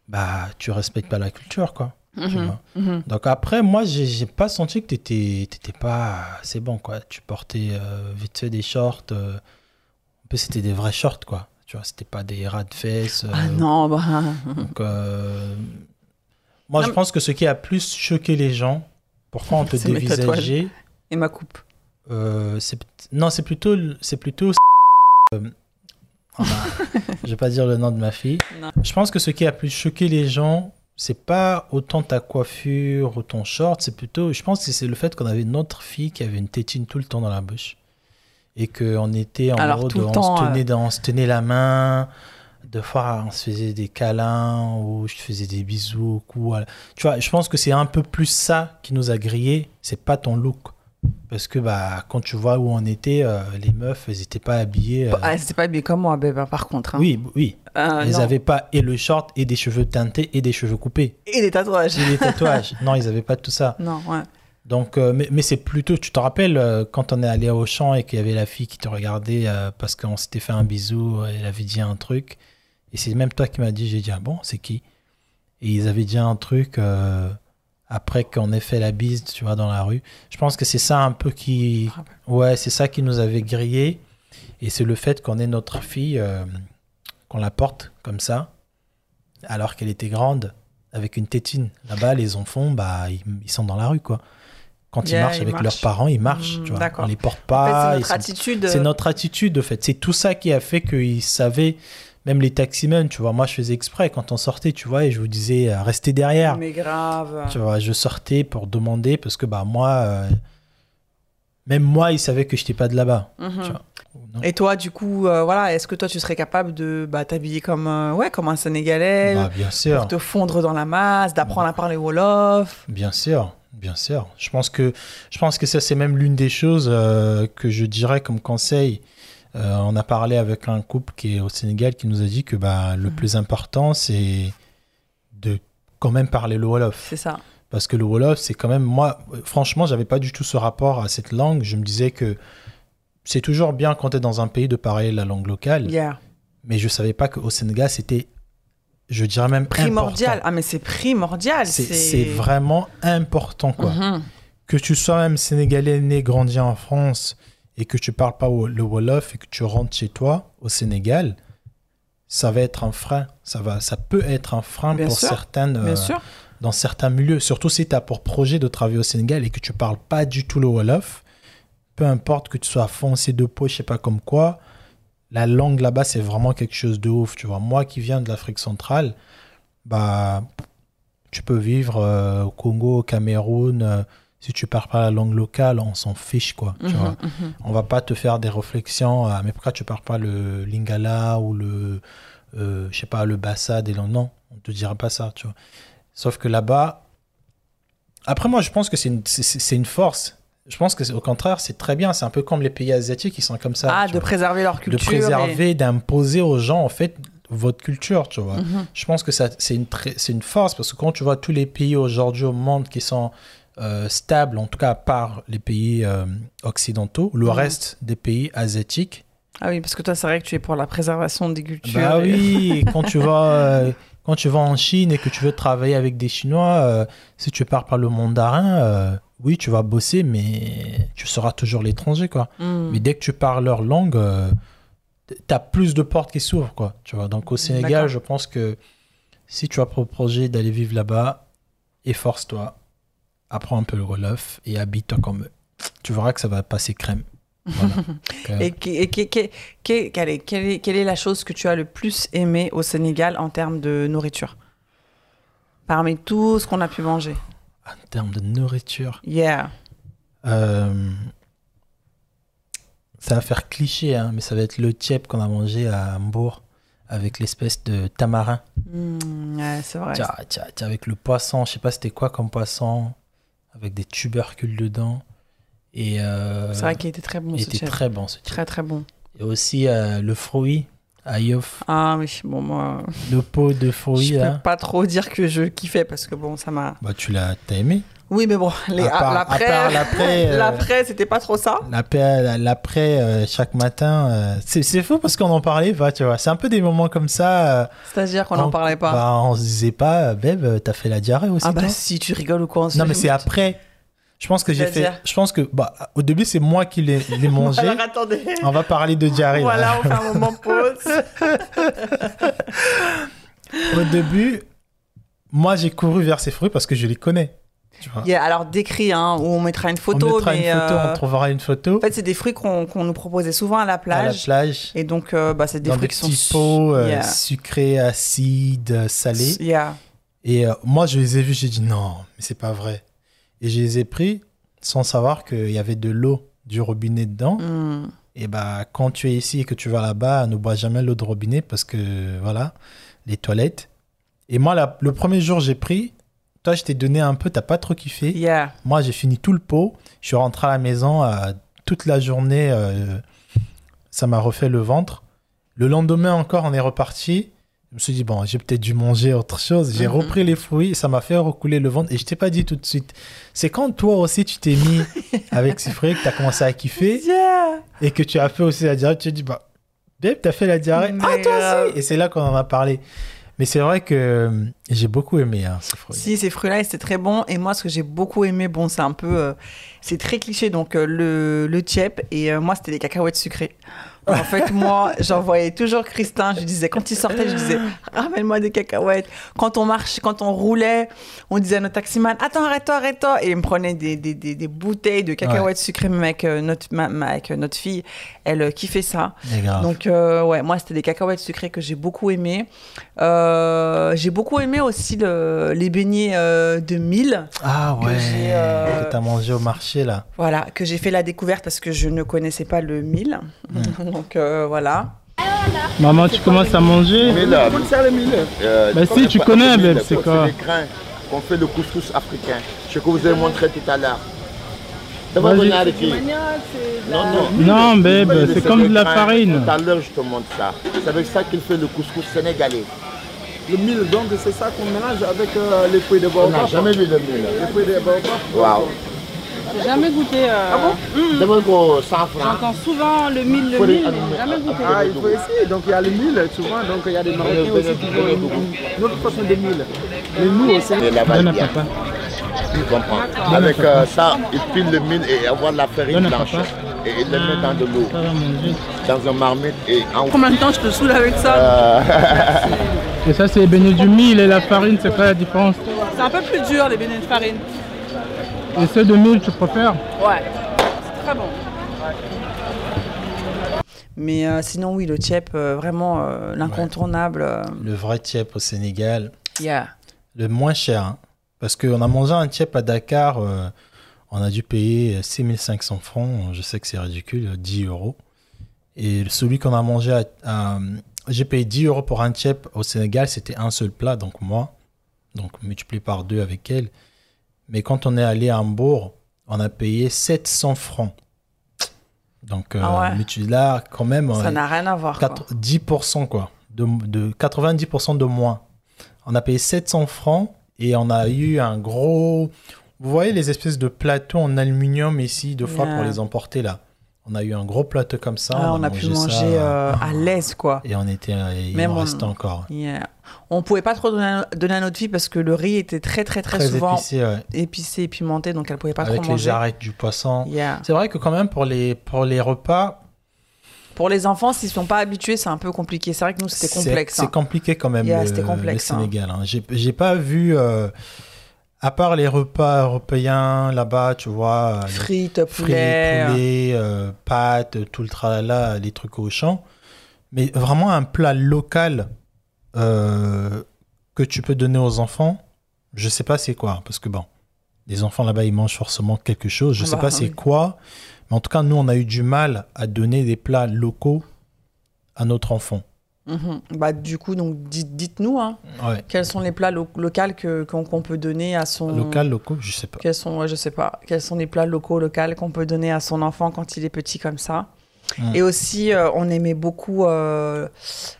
bah, tu respectes pas la culture, quoi. Tu Mhm, mhm. Donc après, moi, j'ai pas senti que t'étais t'étais pas... C'est bon, quoi. Tu portais euh, vite fait des shorts. euh, En plus, c'était des vrais shorts, quoi. Tu vois, c'était pas des ras de fesses. Ah euh, non, bah, Donc, moi, Non, je pense que ce qui a plus choqué les gens, pourquoi on te dévisageait, et ma coupe. non, c'est plutôt c'est plutôt je vais pas dire le nom de ma fille. Non. Je pense que ce qui a plus choqué les gens, c'est pas autant ta coiffure ou ton short, c'est plutôt, je pense que c'est le fait qu'on avait notre fille qui avait une tétine tout le temps dans la bouche et qu'on était en Alors, mode, on, temps, se euh, tenait dans- on se tenait la main. Deux fois, on se faisait des câlins ou je faisais des bisous au cou. Tu vois, je pense que c'est un peu plus ça qui nous a grillé. C'est pas ton look. Parce que bah, quand tu vois où on était, euh, les meufs, elles n'étaient pas habillées. euh, Ah, c'était pas habillé comme moi, bébé, par contre. hein. oui, oui. Euh, Elles n'avaient pas et le short et des cheveux teintés et des cheveux coupés. Et des tatouages. Et des tatouages. non, ils n'avaient pas tout ça. Non, ouais. Donc, mais, mais c'est plutôt, tu te rappelles quand on est allé au champ et qu'il y avait la fille qui te regardait parce qu'on s'était fait un bisou, elle avait dit un truc. Et c'est même toi qui m'as dit, j'ai dit, ah bon, c'est qui? Et ils avaient dit un truc après qu'on ait fait la bise, tu vois, dans la rue. Je pense que c'est ça un peu qui. Ouais, c'est ça qui nous avait grillé. Et c'est le fait qu'on ait notre fille euh, qu'on la porte comme ça, alors qu'elle était grande, avec une tétine. Là-bas, les enfants, bah, ils, ils sont dans la rue, quoi. Quand ils marchent ils avec marchent. leurs parents, ils marchent, Mm, tu vois. On les porte En fait, pas. c'est ils notre sont- attitude. c'est notre attitude, de fait. C'est tout ça qui a fait qu'ils savaient, même les taximens, tu vois. Moi, je faisais exprès quand on sortait, tu vois, et je vous disais, euh, restez derrière. Mais grave. Tu vois, je sortais pour demander parce que, bah, moi, euh, même moi, ils savaient que je n'étais pas de là-bas. Mhm. tu vois. Non. Et toi, du coup, euh, voilà, est-ce que toi, tu serais capable de bah, t'habiller comme, euh, ouais, comme un Sénégalais, Bah, bien sûr. pour te fondre dans la masse, d'apprendre à parler Wolof? Bien sûr, bien sûr. Je pense que, je pense que ça, c'est même l'une des choses euh, que je dirais comme conseil. Euh, on a parlé avec un couple qui est au Sénégal qui nous a dit que bah, le Mhm. plus important, c'est de quand même parler le Wolof. C'est ça. Parce que le Wolof, c'est quand même. Moi, franchement, j'avais pas du tout ce rapport à cette langue. Je me disais que c'est toujours bien quand tu es dans un pays de parler la langue locale. Yeah. Mais je savais pas qu'au Sénégal, c'était, je dirais même Primordial. important. Ah, mais c'est primordial. C'est c'est vraiment important, quoi. Mhm. Que tu sois même sénégalais né, grandi en France et que tu parles pas le Wolof et que tu rentres chez toi au Sénégal, ça va être un frein. Ça, va, ça peut être un frein Bien pour sûr, certaines, Bien euh, sûr. dans certains milieux. Surtout si tu as pour projet de travailler au Sénégal et que tu parles pas du tout le Wolof. Peu importe que tu sois foncé de peau, je sais pas comme quoi, la langue là-bas, c'est vraiment quelque chose de ouf. Tu vois, moi qui viens de l'Afrique centrale, bah, tu peux vivre euh, au Congo, au Cameroun. euh, si tu parles pas la langue locale, on s'en fiche, quoi. Tu Mhm, vois. mhm. On va pas te faire des réflexions. ah, mais pourquoi tu parles pas le lingala ou le, euh, je sais pas, le bassa des langues? Non, on te dira pas ça, tu vois. Sauf que là-bas, après moi, je pense que c'est une, c'est- une force. Je pense que au contraire, c'est très bien. C'est un peu comme les pays asiatiques qui sont comme ça. Ah, de vois. préserver leur de culture. préserver, d'imposer aux gens en fait votre culture, tu vois. Mhm. Je pense que ça, c'est une, c'est une force parce que quand tu vois tous les pays aujourd'hui au monde qui sont euh, stables, en tout cas par les pays euh, occidentaux, le Mhm. reste des pays asiatiques, Ah oui, parce que toi, c'est vrai que tu es pour la préservation des cultures. bah et- oui, quand tu vas euh, quand tu vas en Chine et que tu veux travailler avec des Chinois, euh, si tu parles pas le mandarin, oui, tu vas bosser, mais tu seras toujours l'étranger, quoi. Mhm. Mais dès que tu parles leur langue, tu as plus de portes qui s'ouvrent, quoi. Tu vois. Donc au Sénégal, je pense que si tu as pour projet d'aller vivre là-bas, efforce-toi, apprends un peu le Wolof et habite-toi comme eux. Tu verras que ça va passer crème. Voilà. Et, quelle, est, quelle, est, quelle est la chose que tu as le plus aimé au Sénégal en termes de nourriture? Parmi tout ce qu'on a pu manger. en termes de nourriture, Yeah. euh, ça va faire cliché, hein, mais ça va être le tiep qu'on a mangé à Hambourg avec l'espèce de tamarin. Mm, ouais, c'est vrai. Tiens, tiens, tiens, avec le poisson, je sais pas c'était quoi comme poisson, avec des tubercules dedans. Et euh, C'est vrai qu'il était très bon il ce était chef. très bon ce type. Très très bon. Et aussi euh, le fruit, ayof, Ah oui, bon moi, le pot de fruit je là. peux pas trop dire que je kiffais parce que bon, ça m'a... Bah tu l'as t'as aimé Oui, mais bon, l'après, l'après, euh, l'après, c'était pas trop ça. L'après, l'après euh, chaque matin, euh, c'est, faux parce qu'on en parlait pas, tu vois. C'est un peu des moments comme ça. euh, C'est-à-dire qu'on n'en parlait pas. Bah, on se disait pas, Beb, t'as fait la diarrhée aussi ah bah toi si, tu rigoles ou quoi on se Non mais c'est après. Je pense que j'ai fait. Je pense que bah, au début c'est moi qui l'ai, mangé. Alors attendez. On va parler de diarrhée. là. Voilà, on fait un moment pause. Au début, moi j'ai couru vers ces fruits parce que je les connais. Tu vois. Il y a- alors décrit, hein, où on mettra une photo. on mettra mais, une photo, euh, on trouvera une photo En fait, c'est des fruits qu'on nous proposait souvent à la à la plage. plage. Et donc, euh, bah, c'est des dans fruits des qui sont. petits pots euh, Yeah. sucrés, acides, salés. Yeah. Et euh, moi, je les ai vus, j'ai dit non, mais c'est pas vrai. Et je les ai pris sans savoir qu'il y avait de l'eau du robinet dedans. Mm. Et bah, quand tu es ici et que tu vas là-bas, ne bois jamais l'eau de robinet parce que voilà, les toilettes. Et moi, la- le premier jour, j'ai pris. Toi, je t'ai donné un peu, t'as pas trop kiffé. Yeah. Moi, j'ai fini tout le pot. Je suis rentré à la maison euh, toute la journée. euh, ça m'a refait le ventre. Le lendemain encore, on est reparti. Je me suis dit, bon, j'ai peut-être dû manger autre chose. J'ai Mhm. repris les fruits. Ça m'a fait recouler le ventre. Et je t'ai pas dit tout de suite. C'est quand toi aussi, tu t'es mis avec ces fruits que tu as commencé à kiffer Yeah. et que tu as fait aussi la diarrhée. Tu te dis, bah, Babe, t'as fait la diarrhée. Mais Ah, toi aussi Et c'est là qu'on en a parlé. Mais c'est vrai que J'ai beaucoup aimé hein, ces fruits. Si, ces fruits-là, c'était très bon. Et moi, ce que j'ai beaucoup aimé, bon, c'est un peu. euh, c'est très cliché, donc euh, le, le tchèp. Et euh, moi, c'était les cacahuètes sucrées. En fait, moi, j'envoyais toujours Christin. Je disais, quand il sortait, je disais, ramène-moi des cacahuètes. Quand on marchait, quand on roulait, on disait à notre taximan, attends, arrête-toi, arrête-toi. Et il me prenait des, des, des, des bouteilles de cacahuètes sucrées, même avec, euh, notre, ma- ma- avec notre fille. Elle euh, kiffait ça. Donc, euh, ouais, moi, c'était des cacahuètes sucrées que j'ai beaucoup aimé. J'ai beaucoup aimé aussi le- les beignets euh, de mille. ah que ouais, j'ai, euh, que t'as mangé au marché là. Voilà, que j'ai fait la découverte parce que je ne connaissais pas le mille. Donc, euh, voilà. Maman, tu commences à manger Mais là, euh, Bah si, tu connais, le mil, c'est quoi des grains qu'on fait le couscous africain. Ce que vous avez montré tout à l'heure. D'abord. Non, non. Non, babe, Mais c'est comme de la farine. Tout à l'heure, je te montre ça. C'est avec ça qu'il fait le couscous sénégalais. Le mil, donc c'est ça qu'on mélange avec euh, les fruits de On baobab. n'a jamais vu le mil. Les fruits de baobab. Waouh. J'ai jamais goûté. euh, go 100 francs. J'entends souvent le mille, le mille, mais allumer. j'ai jamais goûté. Ah, il faut essayer. Donc il y a le mil, souvent, donc il y a des Marocains aussi qui font une, autre façon de mil. Mais nous aussi, Et la Donne à papa. Tu comprends. Avec euh, ça, il pile le mil et avoir la farine blanche. Et il le met dans de l'eau, manger. dans un marmite et en Combien de temps je te saoule avec ça? Euh, Et ça, c'est les beignets du mil et la farine, c'est quoi la différence C'est un peu plus dur les beignets de farine. Et ceux de mil, tu préfères Ouais. C'est très bon. Mais euh, sinon, oui, le tchèp, euh, vraiment euh, l'incontournable. Le vrai tiep au Sénégal, yeah. le moins cher. hein. Parce qu'on a mangé un tiep à Dakar, euh, on a dû payer 6500 francs. Je sais que c'est ridicule, 10 euros. Et celui qu'on a mangé à. à- j'ai payé 10 euros pour un tiep au Sénégal, c'était un seul plat, donc moi. Donc multiplié par deux avec elle. Mais quand on est allé à Hambourg, on a payé 700 francs. Donc, euh, Ah ouais. mais tu là, quand même. Ça euh, n'a rien à voir. quoi. 4 10% quoi, de, de 90% de moins. On a payé 700 francs et on a eu un gros. Vous voyez les espèces de plateaux en aluminium ici, deux fois Yeah. pour les emporter là. On a eu un gros plateau comme ça. Ah, on a pu ça, manger euh, à l'aise, quoi. Et on était, il Même en on- restait encore. Yeah. On pouvait pas trop donner à, donner à notre fille parce que le riz était très, très, très, Très souvent épicé, ouais. épicé et pimenté, donc elle pouvait pas avec trop les manger. arêtes du poisson. Yeah. C'est vrai que quand même pour les, pour les repas, Pour les enfants, s'ils sont pas habitués, c'est un peu compliqué. C'est vrai que nous, c'était complexe. C'est hein. compliqué quand même Yeah, le, complexe, le hein. Sénégal. hein. J'ai j'ai pas vu, euh, à part les repas européens là-bas, tu vois, les Frites, poulet. poulet, euh, pâtes, tout le tralala, les trucs au champ. Mais vraiment un plat local euh, que tu peux donner aux enfants, je sais pas c'est quoi. Parce que bon, les enfants là-bas, ils mangent forcément quelque chose. Je sais bah, pas c'est oui. quoi. Mais en tout cas, nous, on a eu du mal à donner des plats locaux à notre enfant. Mhm. Bah, du coup, donc, dites- dites-nous, hein, Ouais. quels sont les plats lo- locaux que- qu'on qu'on peut donner à son... Local, locaux, je sais pas. Quels sont, ouais, je sais pas, quels sont les plats locaux, locaux qu'on peut donner à son enfant quand il est petit comme ça. Mm. Et aussi, euh, on aimait beaucoup euh,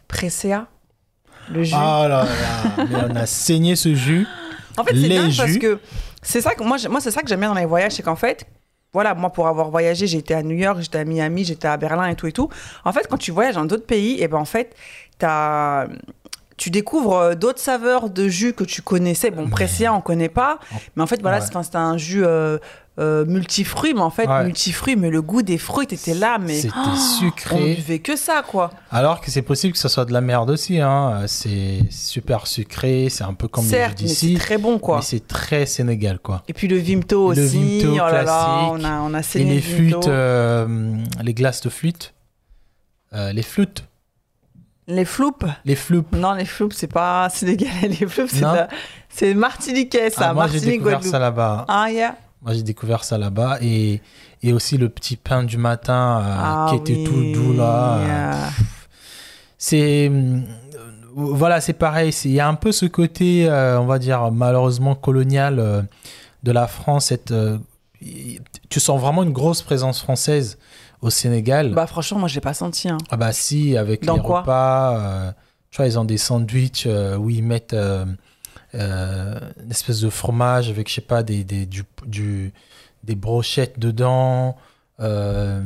Presea, le jus. Ah là là, mais on a saigné ce jus. en fait, c'est les parce jus. que c'est ça que moi, moi c'est ça que j'aime bien dans les voyages, c'est qu'en fait, voilà, moi pour avoir voyagé, été à New York, j'étais à Miami, j'étais à Berlin et tout et tout. En fait, quand tu voyages dans d'autres pays, et ben en fait, t'as tu découvres euh, d'autres saveurs de jus que tu connaissais. Bon, Mais- Pressia, on connaît pas. Mais en fait, voilà, Ouais. c'est- un jus euh, euh, multifruits, mais en fait, Ouais. multifruits, mais le goût des fruits, t'étais là, mais C'était on sucré. buvait que ça, quoi. Alors que c'est possible que ce soit de la merde aussi. Hein. C'est super sucré, c'est un peu comme Certes, le jus mais c'est d'ici. très bon, quoi. Mais c'est très Sénégal, quoi. Et puis le Vimto Le aussi. Vimto oh là on a, on a Et les flûtes, euh, les glaces de flûte. Euh, les flûtes. Les floupes? Les floupes. Non, les floupes, c'est pas sénégalais. Les floupes, c'est de- c'est martiniquais, ça. Ah, moi, j'ai Martinique, découvert Guadeloupe. ça là-bas. Ah, yeah. Moi, j'ai découvert ça là-bas. Et, et aussi le petit pain du matin euh, Ah qui était tout doux là. yeah. c'est euh, voilà c'est pareil il y a un peu ce côté euh, on va dire malheureusement colonial euh, de la France cette tu sens vraiment une grosse présence française au Sénégal Bah, franchement, moi, je l'ai pas senti. Hein. ah bah si avec Dans les quoi? repas tu vois ils ont des sandwichs où ils mettent euh, une espèce de fromage avec je sais pas des des du, du- des brochettes dedans euh,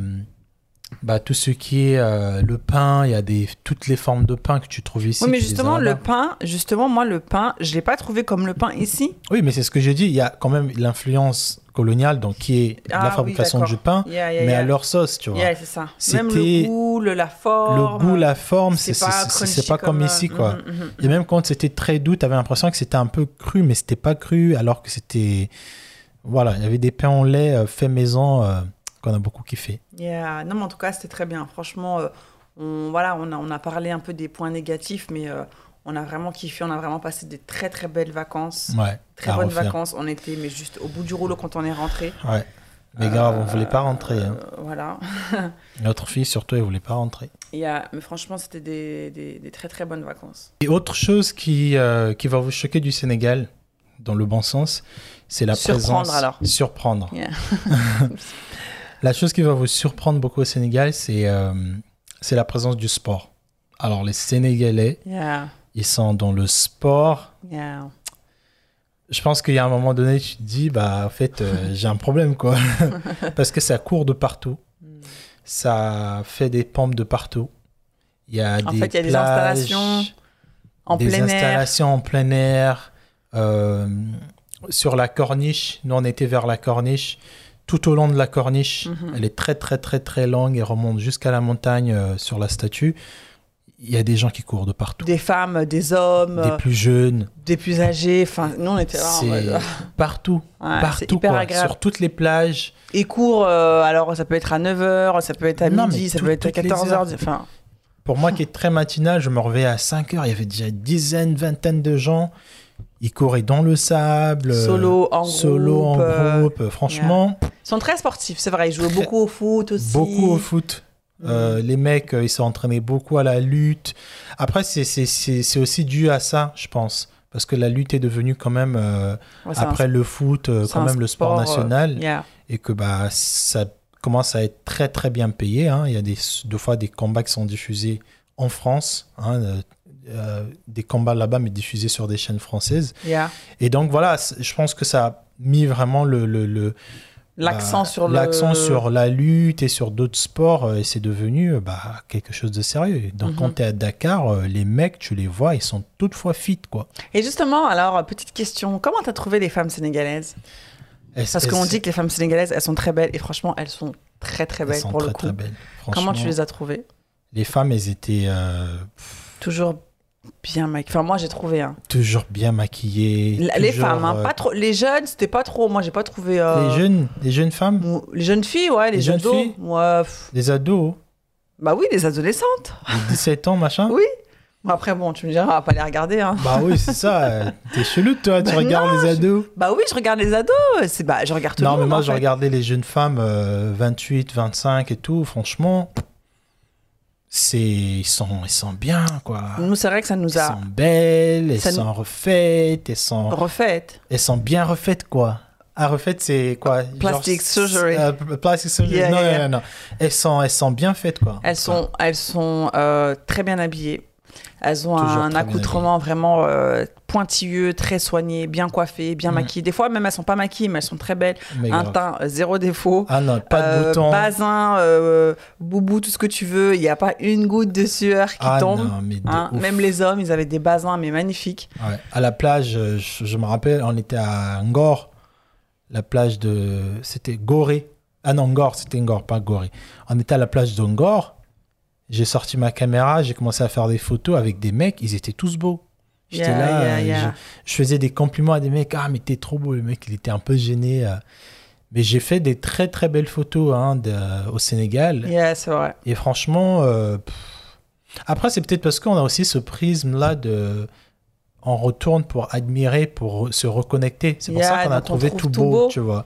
bah, tout ce qui est euh, le pain, il y a des, toutes les formes de pain que tu trouves ici. Oui, mais justement, le pain, justement, moi, le pain, je l'ai pas trouvé comme le pain ici. Oui, mais c'est ce que j'ai dit. Il y a quand même l'influence coloniale, donc qui est Ah la oui, fabrication du pain, Yeah, yeah, mais yeah. à leur sauce, tu vois. Yeah, c'est ça. Même le goût, le, la forme. le goût, la forme, c'est pas pas comme, euh, ici, quoi. mhm, mhm. Et même quand c'était très doux, tu avais l'impression que c'était un peu cru, mais c'était pas cru, alors que c'était. Voilà, il y avait des pains au lait euh, faits maison euh, qu'on a beaucoup kiffé. Yeah. Non, mais en tout cas, c'était très bien. Franchement, euh, on, voilà, on, a, on a parlé un peu des points négatifs, mais euh, on a vraiment kiffé. On a vraiment passé des très, très belles vacances. Ouais. Très bonnes refaire. vacances. On était, mais juste au bout du rouleau quand on est rentré. Ouais. Mais grave, on voulait pas rentrer. hein. Euh, voilà. Notre fille, surtout, elle voulait pas rentrer. Mais franchement, c'était des, des, des très, très bonnes vacances. Et autre chose qui, euh, qui va vous choquer du Sénégal, dans le bon sens, c'est la Surprendre, présence. alors. Surprendre. Yeah. La chose qui va vous surprendre beaucoup au Sénégal, c'est euh, c'est la présence du sport. Alors, les Sénégalais, Yeah. Ils sont dans le sport. Yeah. Je pense qu'il y a un moment donné, tu te dis, bah, en fait, euh, j'ai un problème, quoi. Parce que ça court de partout. Mm. Ça fait des pompes de partout. Il y a En des fait, il y a des installations En des plein air. installations en plein air. euh, sur la corniche, nous on était vers la corniche. Tout au long de la corniche, Mhm. elle est très très très très longue et remonte jusqu'à la montagne euh, sur la statue. Il y a des gens qui courent de partout. Des femmes, des hommes, Des euh, plus jeunes, des plus âgés. Enfin, nous, on était là en mode- partout, Ouais, partout hyper quoi, agréable. sur toutes les plages. Et cours, euh, alors ça peut être à 9h, ça peut être à Non, midi, ça tout- peut être à toutes les 14h. heures. Enfin, Pour moi qui est très matinal, je me réveillais à 5 heures, il y avait déjà une dizaine, vingtaine de gens. Ils couraient dans le sable. euh, Solo, en solo, en groupe, euh, groupe. Franchement, ils sont très sportifs, c'est vrai. Ils jouent Très- beaucoup au foot aussi. beaucoup au foot. Mm. Euh, les mecs, euh, ils sont entraînés beaucoup à la lutte. Après, c'est- aussi dû à ça, je pense. Parce que la lutte est devenue quand même, euh, Ouais, c'est un- après le foot, euh, quand même le sport sport, national. yeah. Et que bah, ça commence à être très très bien payé. hein. Il y a des, deux fois des combats qui sont diffusés en France. hein, des combats là-bas, mais diffusés sur des chaînes françaises. Yeah. Et donc voilà, je pense que ça a mis vraiment le, le, le- L'accent bah, sur le. l'accent sur la lutte et sur d'autres sports, euh, et c'est devenu euh, bah, quelque chose de sérieux. Donc Mhm. quand tu es à Dakar, euh, les mecs, tu les vois, ils sont toutefois fit quoi. Et justement, alors, petite question, comment t'as trouvé les femmes sénégalaises? Elles- Parce elles- qu'on dit que les femmes sénégalaises, elles sont très belles, et franchement, elles sont très très elles belles sont pour très le coup. très belles. Comment tu les as trouvées? Les femmes, elles étaient euh, Toujours bien maquillées. Enfin, moi, j'ai trouvé. Hein. toujours bien maquillées. La- Les toujours, femmes, hein, euh, pas trop. Les jeunes, c'était pas trop. Moi, j'ai pas trouvé. euh, Les jeunes, les jeunes femmes, Les jeunes filles, ouais, les, Les jeunes ados. filles Ouais, les ados, bah oui, les adolescentes. les 17 ans, machin. Oui. Après, bon, tu me diras, on va pas les regarder. Hein. Bah oui, c'est ça. euh, T'es chelou, toi, tu Bah regardes non, les ados. Bah oui, je regarde les ados. C'est bah, je regarde tout Non, le mais monde. moi, je fait. regardais les jeunes femmes, euh, 28, 25 et tout. Franchement, c'est ils sont, ils sont bien, quoi. Nous, c'est vrai que ça nous Elles a sont belles, elles Ça nous- sont refaites, elles sont, refaites. elles sont bien refaites, quoi. Ah, refaites, c'est quoi? Plastic Genre, surgery. euh, plastic surgery. Yeah, non, yeah, non, yeah. non, non. Elles sont, elles sont bien faites, quoi. Elles sont, elles sont euh, très bien habillées. Elles ont Toujours un bien accoutrement vraiment euh, pointilleux, très soigné, bien coiffé, bien Mhm. maquillé. Des fois, même elles sont pas maquillées, mais elles sont très belles. Mais un grave. teint euh, zéro défaut. Ah non, pas de Euh, boutons. Euh, boubou, tout ce que tu veux. Il n'y a pas une goutte de sueur qui ah tombe. non, mais hein. Même les hommes, ils avaient des basins, mais magnifiques. Ouais. À la plage, je, je me rappelle, on était à Ngor, la plage de. C'était Gorée. Ah non, Ngor, c'était Ngor, pas Gorée. On était à la plage de Ngor. J'ai sorti ma caméra, j'ai commencé à faire des photos avec des mecs, ils étaient tous beaux. J'étais Yeah, là, yeah, euh, yeah. Je, je faisais des compliments à des mecs. Ah, mais t'es trop beau, le mec, il était un peu gêné. euh. Mais j'ai fait des très très belles photos hein, de- au Sénégal. Yeah, c'est vrai. Et franchement, euh, après, c'est peut-être parce qu'on a aussi ce prisme-là de. On retourne pour admirer, pour se reconnecter. C'est pour ça qu'on a trouvé tout tout beau, beau. tu vois.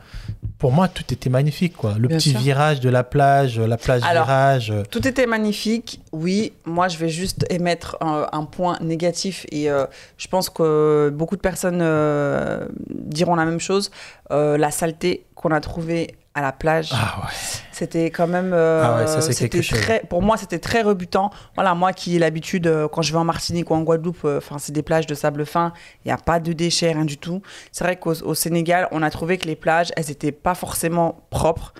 Pour moi, tout était magnifique, quoi. Le Bien petit sûr. virage de la plage, la plage Alors, virage. euh, Tout était magnifique, oui. Moi, je vais juste émettre un, un point négatif et euh, je pense que beaucoup de personnes euh, diront la même chose. Euh, la saleté qu'on a trouvée à la plage, Ah ouais. c'était quand même. euh, Ah ouais, ça, c'est c'était quelque chose. très, pour moi, c'était très rebutant. Voilà, moi qui ai l'habitude, euh, quand je vais en Martinique ou en Guadeloupe, euh, enfin, c'est des plages de sable fin, il n'y a pas de déchets, rien du tout. C'est vrai qu'au au Sénégal, on a trouvé que les plages, elles n'étaient pas forcément propres.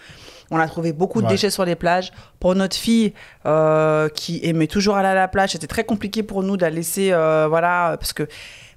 On a trouvé beaucoup de Ouais. déchets sur les plages. Pour notre fille euh, qui aimait toujours aller à la plage, c'était très compliqué pour nous de la laisser, euh, voilà, parce que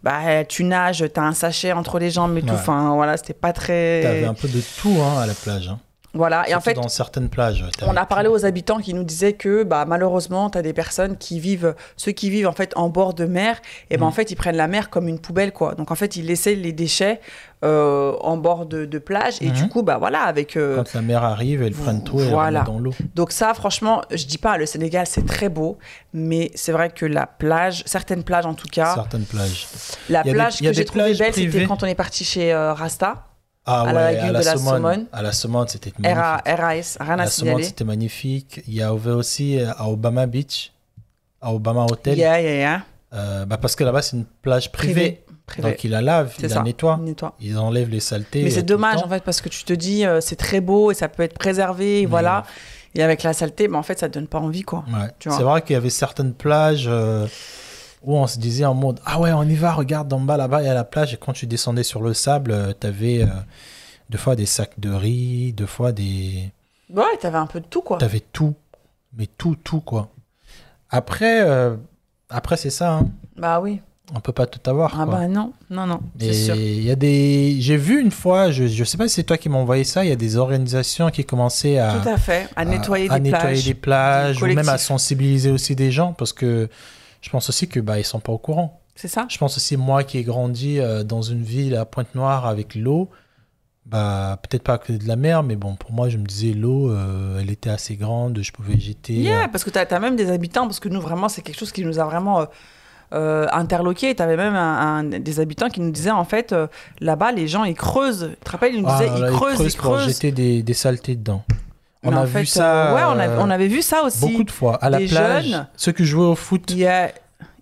bah, tu nages, tu as un sachet entre les jambes et tout. Enfin, voilà, c'était pas très. T'avais un peu de tout hein, à la plage. hein. Voilà, et en fait, dans certaines plages. on a parlé aux habitants qui nous disaient que bah, malheureusement, tu as des personnes qui vivent, ceux qui vivent en fait en bord de mer, et ben Mm. en fait, ils prennent la mer comme une poubelle, quoi. Donc en fait, ils laissaient les déchets euh, en bord de, de plage, et du Mhm. coup, bah voilà, avec. euh, Quand la mer arrive, elles prennent tout et elles Voilà. remettent dans l'eau. Donc ça, franchement, je dis pas, le Sénégal, c'est très beau, mais c'est vrai que la plage, certaines plages en tout cas, Certaines plages. la des- plage que j'ai trouvée belle, c'était quand on est parti chez euh, Rasta, Ah À ouais, la à la de la. À la c'était magnifique. RA, RAS, rien À à signaler. c'était magnifique. Il y avait aussi euh, à Obama Beach, à Obama Hotel. Yeah, yeah, yeah. Euh, bah parce que là-bas, c'est une plage privée. Privé. Privé. Donc, ils la lavent, ils la nettoient. Nettoie. Ils enlèvent les saletés. Mais euh, c'est le dommage en fait parce que tu te dis euh, c'est très beau et ça peut être préservé, et voilà. Et avec la saleté, mais en fait ça te donne pas envie quoi. Ouais. C'est vrai qu'il y avait certaines plages euh, où on se disait en mode Ah ouais, on y va, regarde en bas là-bas, il y a la plage. Et quand tu descendais sur le sable, tu avais deux fois des sacs de riz, deux fois des. Ouais, t'avais un peu de tout quoi. T'avais tout. Mais tout, tout quoi. Après, euh, après c'est ça. hein. Bah oui. On peut pas tout avoir. Ah quoi. bah non, non, non, c'est Et sûr. il y a des. J'ai vu une fois, je, je sais pas si c'est toi qui m'as envoyé ça, il y a des organisations qui commençaient à. Tout à fait. À nettoyer à des nettoyer plages. des plages, des ou même à sensibiliser aussi des gens, parce que je pense aussi que bah ils sont pas au courant. C'est ça Je pense aussi moi qui ai grandi euh, dans une ville à Pointe-Noire avec l'eau, bah peut-être pas que de la mer, mais bon pour moi je me disais l'eau, euh, elle était assez grande, je pouvais jeter. Yeah, euh, parce que t'as as même des habitants, parce que nous vraiment c'est quelque chose qui nous a vraiment euh, interloqué. T'avais même un, un- des habitants qui nous disaient en fait euh, là-bas les gens ils creusent. Tu te rappelles ils nous ah, disaient là, ils creusent, ils pour creusent. jeter des, des saletés dedans. On Mais a en vu ça. euh, ouais, on, a- euh, on avait vu ça aussi. beaucoup de fois à la des plage. jeunes. Ceux qui jouaient au foot. Il y a-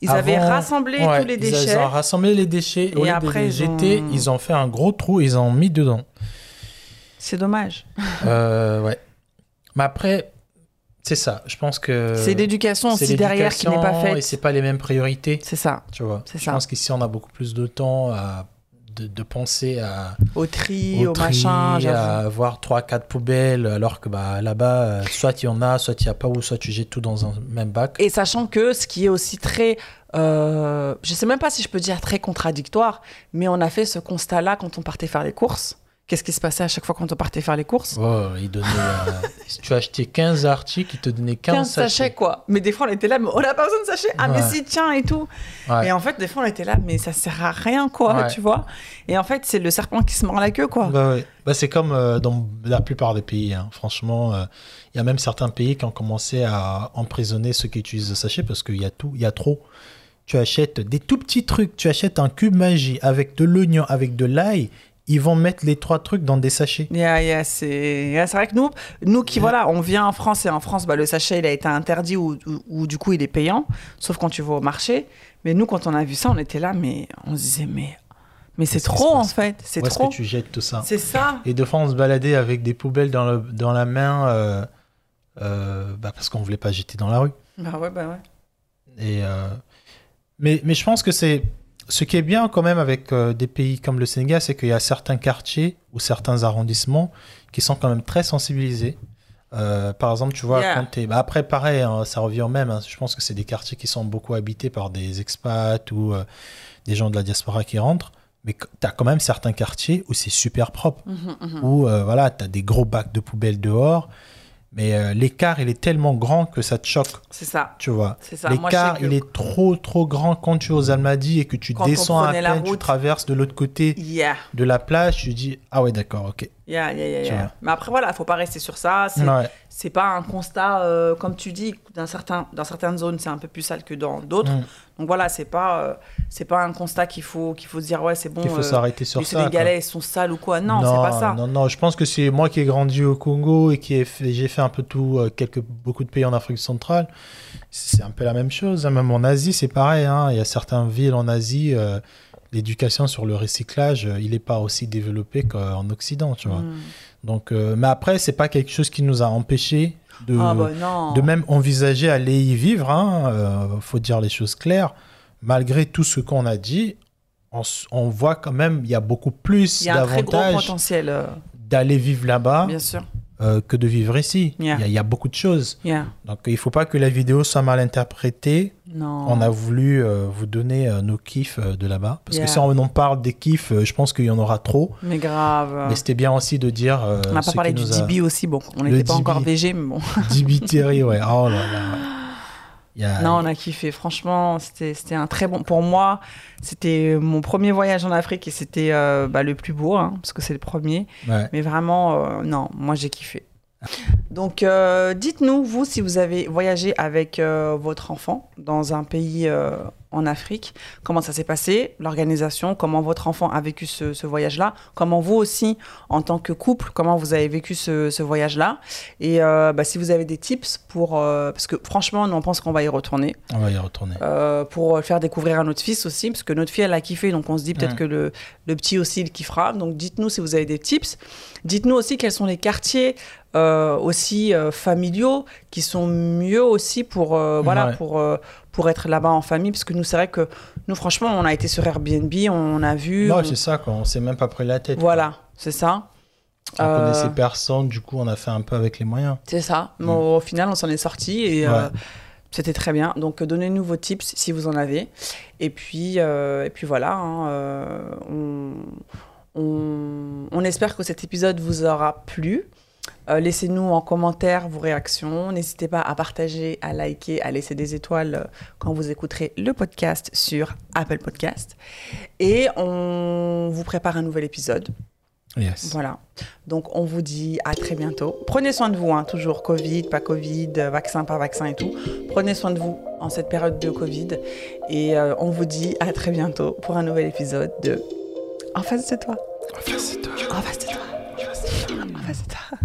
Ils avaient rassemblé Ouais, tous les déchets. Ils ont rassemblé les déchets. Et après, les ils jeter, ont- ils ont fait un gros trou et ils ont mis dedans. C'est dommage. Euh, ouais. Mais après, c'est ça. Je pense que. c'est l'éducation Euh, aussi derrière qui n'est pas l'éducation Et faite. c'est pas les mêmes priorités. C'est ça. Tu vois. C'est Je ça. pense qu'ici, on a beaucoup plus de temps à, de, de penser à, Au tri, au, tri, machin. à avoir 3-4 poubelles, alors que bah, là-bas, euh, soit il y en a, soit il n'y a pas, ou soit tu jettes tout dans un même bac. Et sachant que ce qui est aussi très, euh, je sais même pas si je peux dire très contradictoire, mais on a fait ce constat-là quand on partait faire les courses. Qu'est-ce qui se passait à chaque fois quand on partait faire les courses? Oh, il donnait, euh, tu achetais 15 articles, il te donnait 15, 15 sachets. quoi. Mais des fois on était là, mais on n'a pas besoin de sachets. Ah mais si, tiens et tout. Ouais. Et en fait des fois on était là, mais ça sert à rien quoi, Ouais. tu vois. Et en fait c'est le serpent qui se mord la queue quoi. Bah. Bah, c'est comme euh, dans la plupart des pays. hein. Franchement, euh, il y a même certains pays qui ont commencé à emprisonner ceux qui utilisent le sachet parce qu'il y a tout, il y a trop. Tu achètes des tout petits trucs. Tu achètes un cube magie avec de l'oignon, avec de l'ail. Ils vont mettre les trois trucs dans des sachets. Yeah, yeah, c'est yeah, vrai que nous, nous qui voilà, on vient en France et en France, bah, le sachet il a été interdit ou, ou- ou du coup il est payant, sauf quand tu vas au marché. Mais nous, quand on a vu ça, on était là, mais on se disait mais mais c'est trop en fait, c'est Où est-ce trop. que tu jettes tout ça C'est ça. Et de fois, on se baladait avec des poubelles dans, le, dans la main euh, euh, bah, parce qu'on voulait pas jeter dans la rue. Bah ouais, bah ouais. Et, euh, mais, mais je pense que c'est ce qui est bien quand même avec euh, des pays comme le Sénégal, c'est qu'il y a certains quartiers ou certains arrondissements qui sont quand même très sensibilisés. Euh, par exemple, tu vois, Yeah. quand t'es- bah après, pareil, hein, ça revient au même. hein. Je pense que c'est des quartiers qui sont beaucoup habités par des expats ou euh, des gens de la diaspora qui rentrent. Mais tu as quand même certains quartiers où c'est super propre Mhm, mhm. où voilà, tu as des gros bacs de poubelle dehors, mais euh, l'écart, il est tellement grand que ça te choque, C'est ça. tu vois. L'écart, il est trop, trop grand quand tu es aux Almadies et que tu Quand descends à peine, tu route. traverses de l'autre côté Yeah, de la plage, tu dis, ah ouais, d'accord, ok. yeah, yeah, yeah, Tu. Mais après voilà, faut pas rester sur ça. Ouais. C'est pas un constat euh, comme tu dis dans certains dans certaines zones c'est un peu plus sale que dans d'autres. Mm. Donc voilà, c'est pas euh, c'est pas un constat qu'il faut qu'il faut se dire ouais c'est bon. Il faut euh, s'arrêter sur les ça. quoi. Sénégalais ils sont sales ou quoi Non, c'est pas ça. Non, non, je pense que c'est moi qui ai grandi au Congo et qui j'ai fait un peu tout, euh, quelques, beaucoup de pays en Afrique centrale. C'est un peu la même chose. hein. Même en Asie, c'est pareil. hein. Il y a certaines villes en Asie, l'éducation sur le recyclage, il n'est pas aussi développé qu'en Occident, tu vois. Mm. Donc, euh, mais après, c'est pas quelque chose qui nous a empêchés de, Ah bah de même envisager aller y vivre. Hein. Euh, faut dire les choses claires. Malgré tout ce qu'on a dit, on, on voit quand même il y a beaucoup plus d'avantages euh, d'aller vivre là-bas bien sûr. Euh, que de vivre ici. Yeah. Il y a- il y, a beaucoup de choses. Yeah. Donc il faut pas que la vidéo soit mal interprétée. Non. On a voulu euh, vous donner euh, nos kiffs de là-bas. Parce Yeah. que si on en parle des kiffs, je pense qu'il y en aura trop. Mais grave. Mais c'était bien aussi de dire. on n'a pas parlé du a- DB aussi. Bon, on n'était pas DB. encore VG, mais bon. Dibiteri, ouais. Oh là là. A- Non, on a kiffé. Franchement, c'était c'était un très bon. Pour moi, c'était mon premier voyage en Afrique et c'était euh, bah, le plus beau, hein, parce que c'est le premier. ouais. Mais vraiment, euh, non, moi j'ai kiffé. Donc, euh, dites-nous, vous, si vous avez voyagé avec votre enfant dans un pays en Afrique, comment ça s'est passé, l'organisation, comment votre enfant a vécu ce, ce voyage-là, comment vous aussi, en tant que couple, comment vous avez vécu ce, ce voyage-là, et euh, bah, si vous avez des tips pour... euh, parce que franchement, nous, on pense qu'on va y retourner. On va y retourner. Euh, pour faire découvrir à notre fils aussi, parce que notre fille, elle a kiffé, donc on se dit peut-être Mm. que le, le petit aussi, il kiffera. Donc dites-nous si vous avez des tips. Dites-nous aussi quels sont les quartiers euh, aussi euh, familiaux qui sont mieux aussi pour, euh, voilà, Ouais. pour, euh, pour être là-bas en famille, parce que nous, c'est vrai que nous, franchement, on a été sur Airbnb, on a vu... Non, on- c'est ça, quoi. On s'est même pas pris la tête. Voilà, c'est ça. On Euh, connaissait personne, du coup, on a fait un peu avec les moyens. C'est ça. Mais Mm. au final, on s'en est sorti et Ouais. euh, c'était très bien. Donc, donnez-nous vos tips si vous en avez. Et puis, et puis voilà. hein, on, on- on espère que cet épisode vous aura plu. Euh, Laissez-nous en commentaire vos réactions. N'hésitez pas à partager, à liker, à laisser des étoiles euh, quand vous écouterez le podcast sur Apple Podcast. Et on vous prépare un nouvel épisode. Yes. Voilà. Donc, on vous dit à très bientôt. Prenez soin de vous, hein, toujours Covid, pas Covid, euh, vaccin, pas vaccin et tout. Prenez soin de vous en cette période de Covid. Et euh, on vous dit à très bientôt pour un nouvel épisode de En face de toi. Enfin, c'est toi. En face de toi. En face de toi.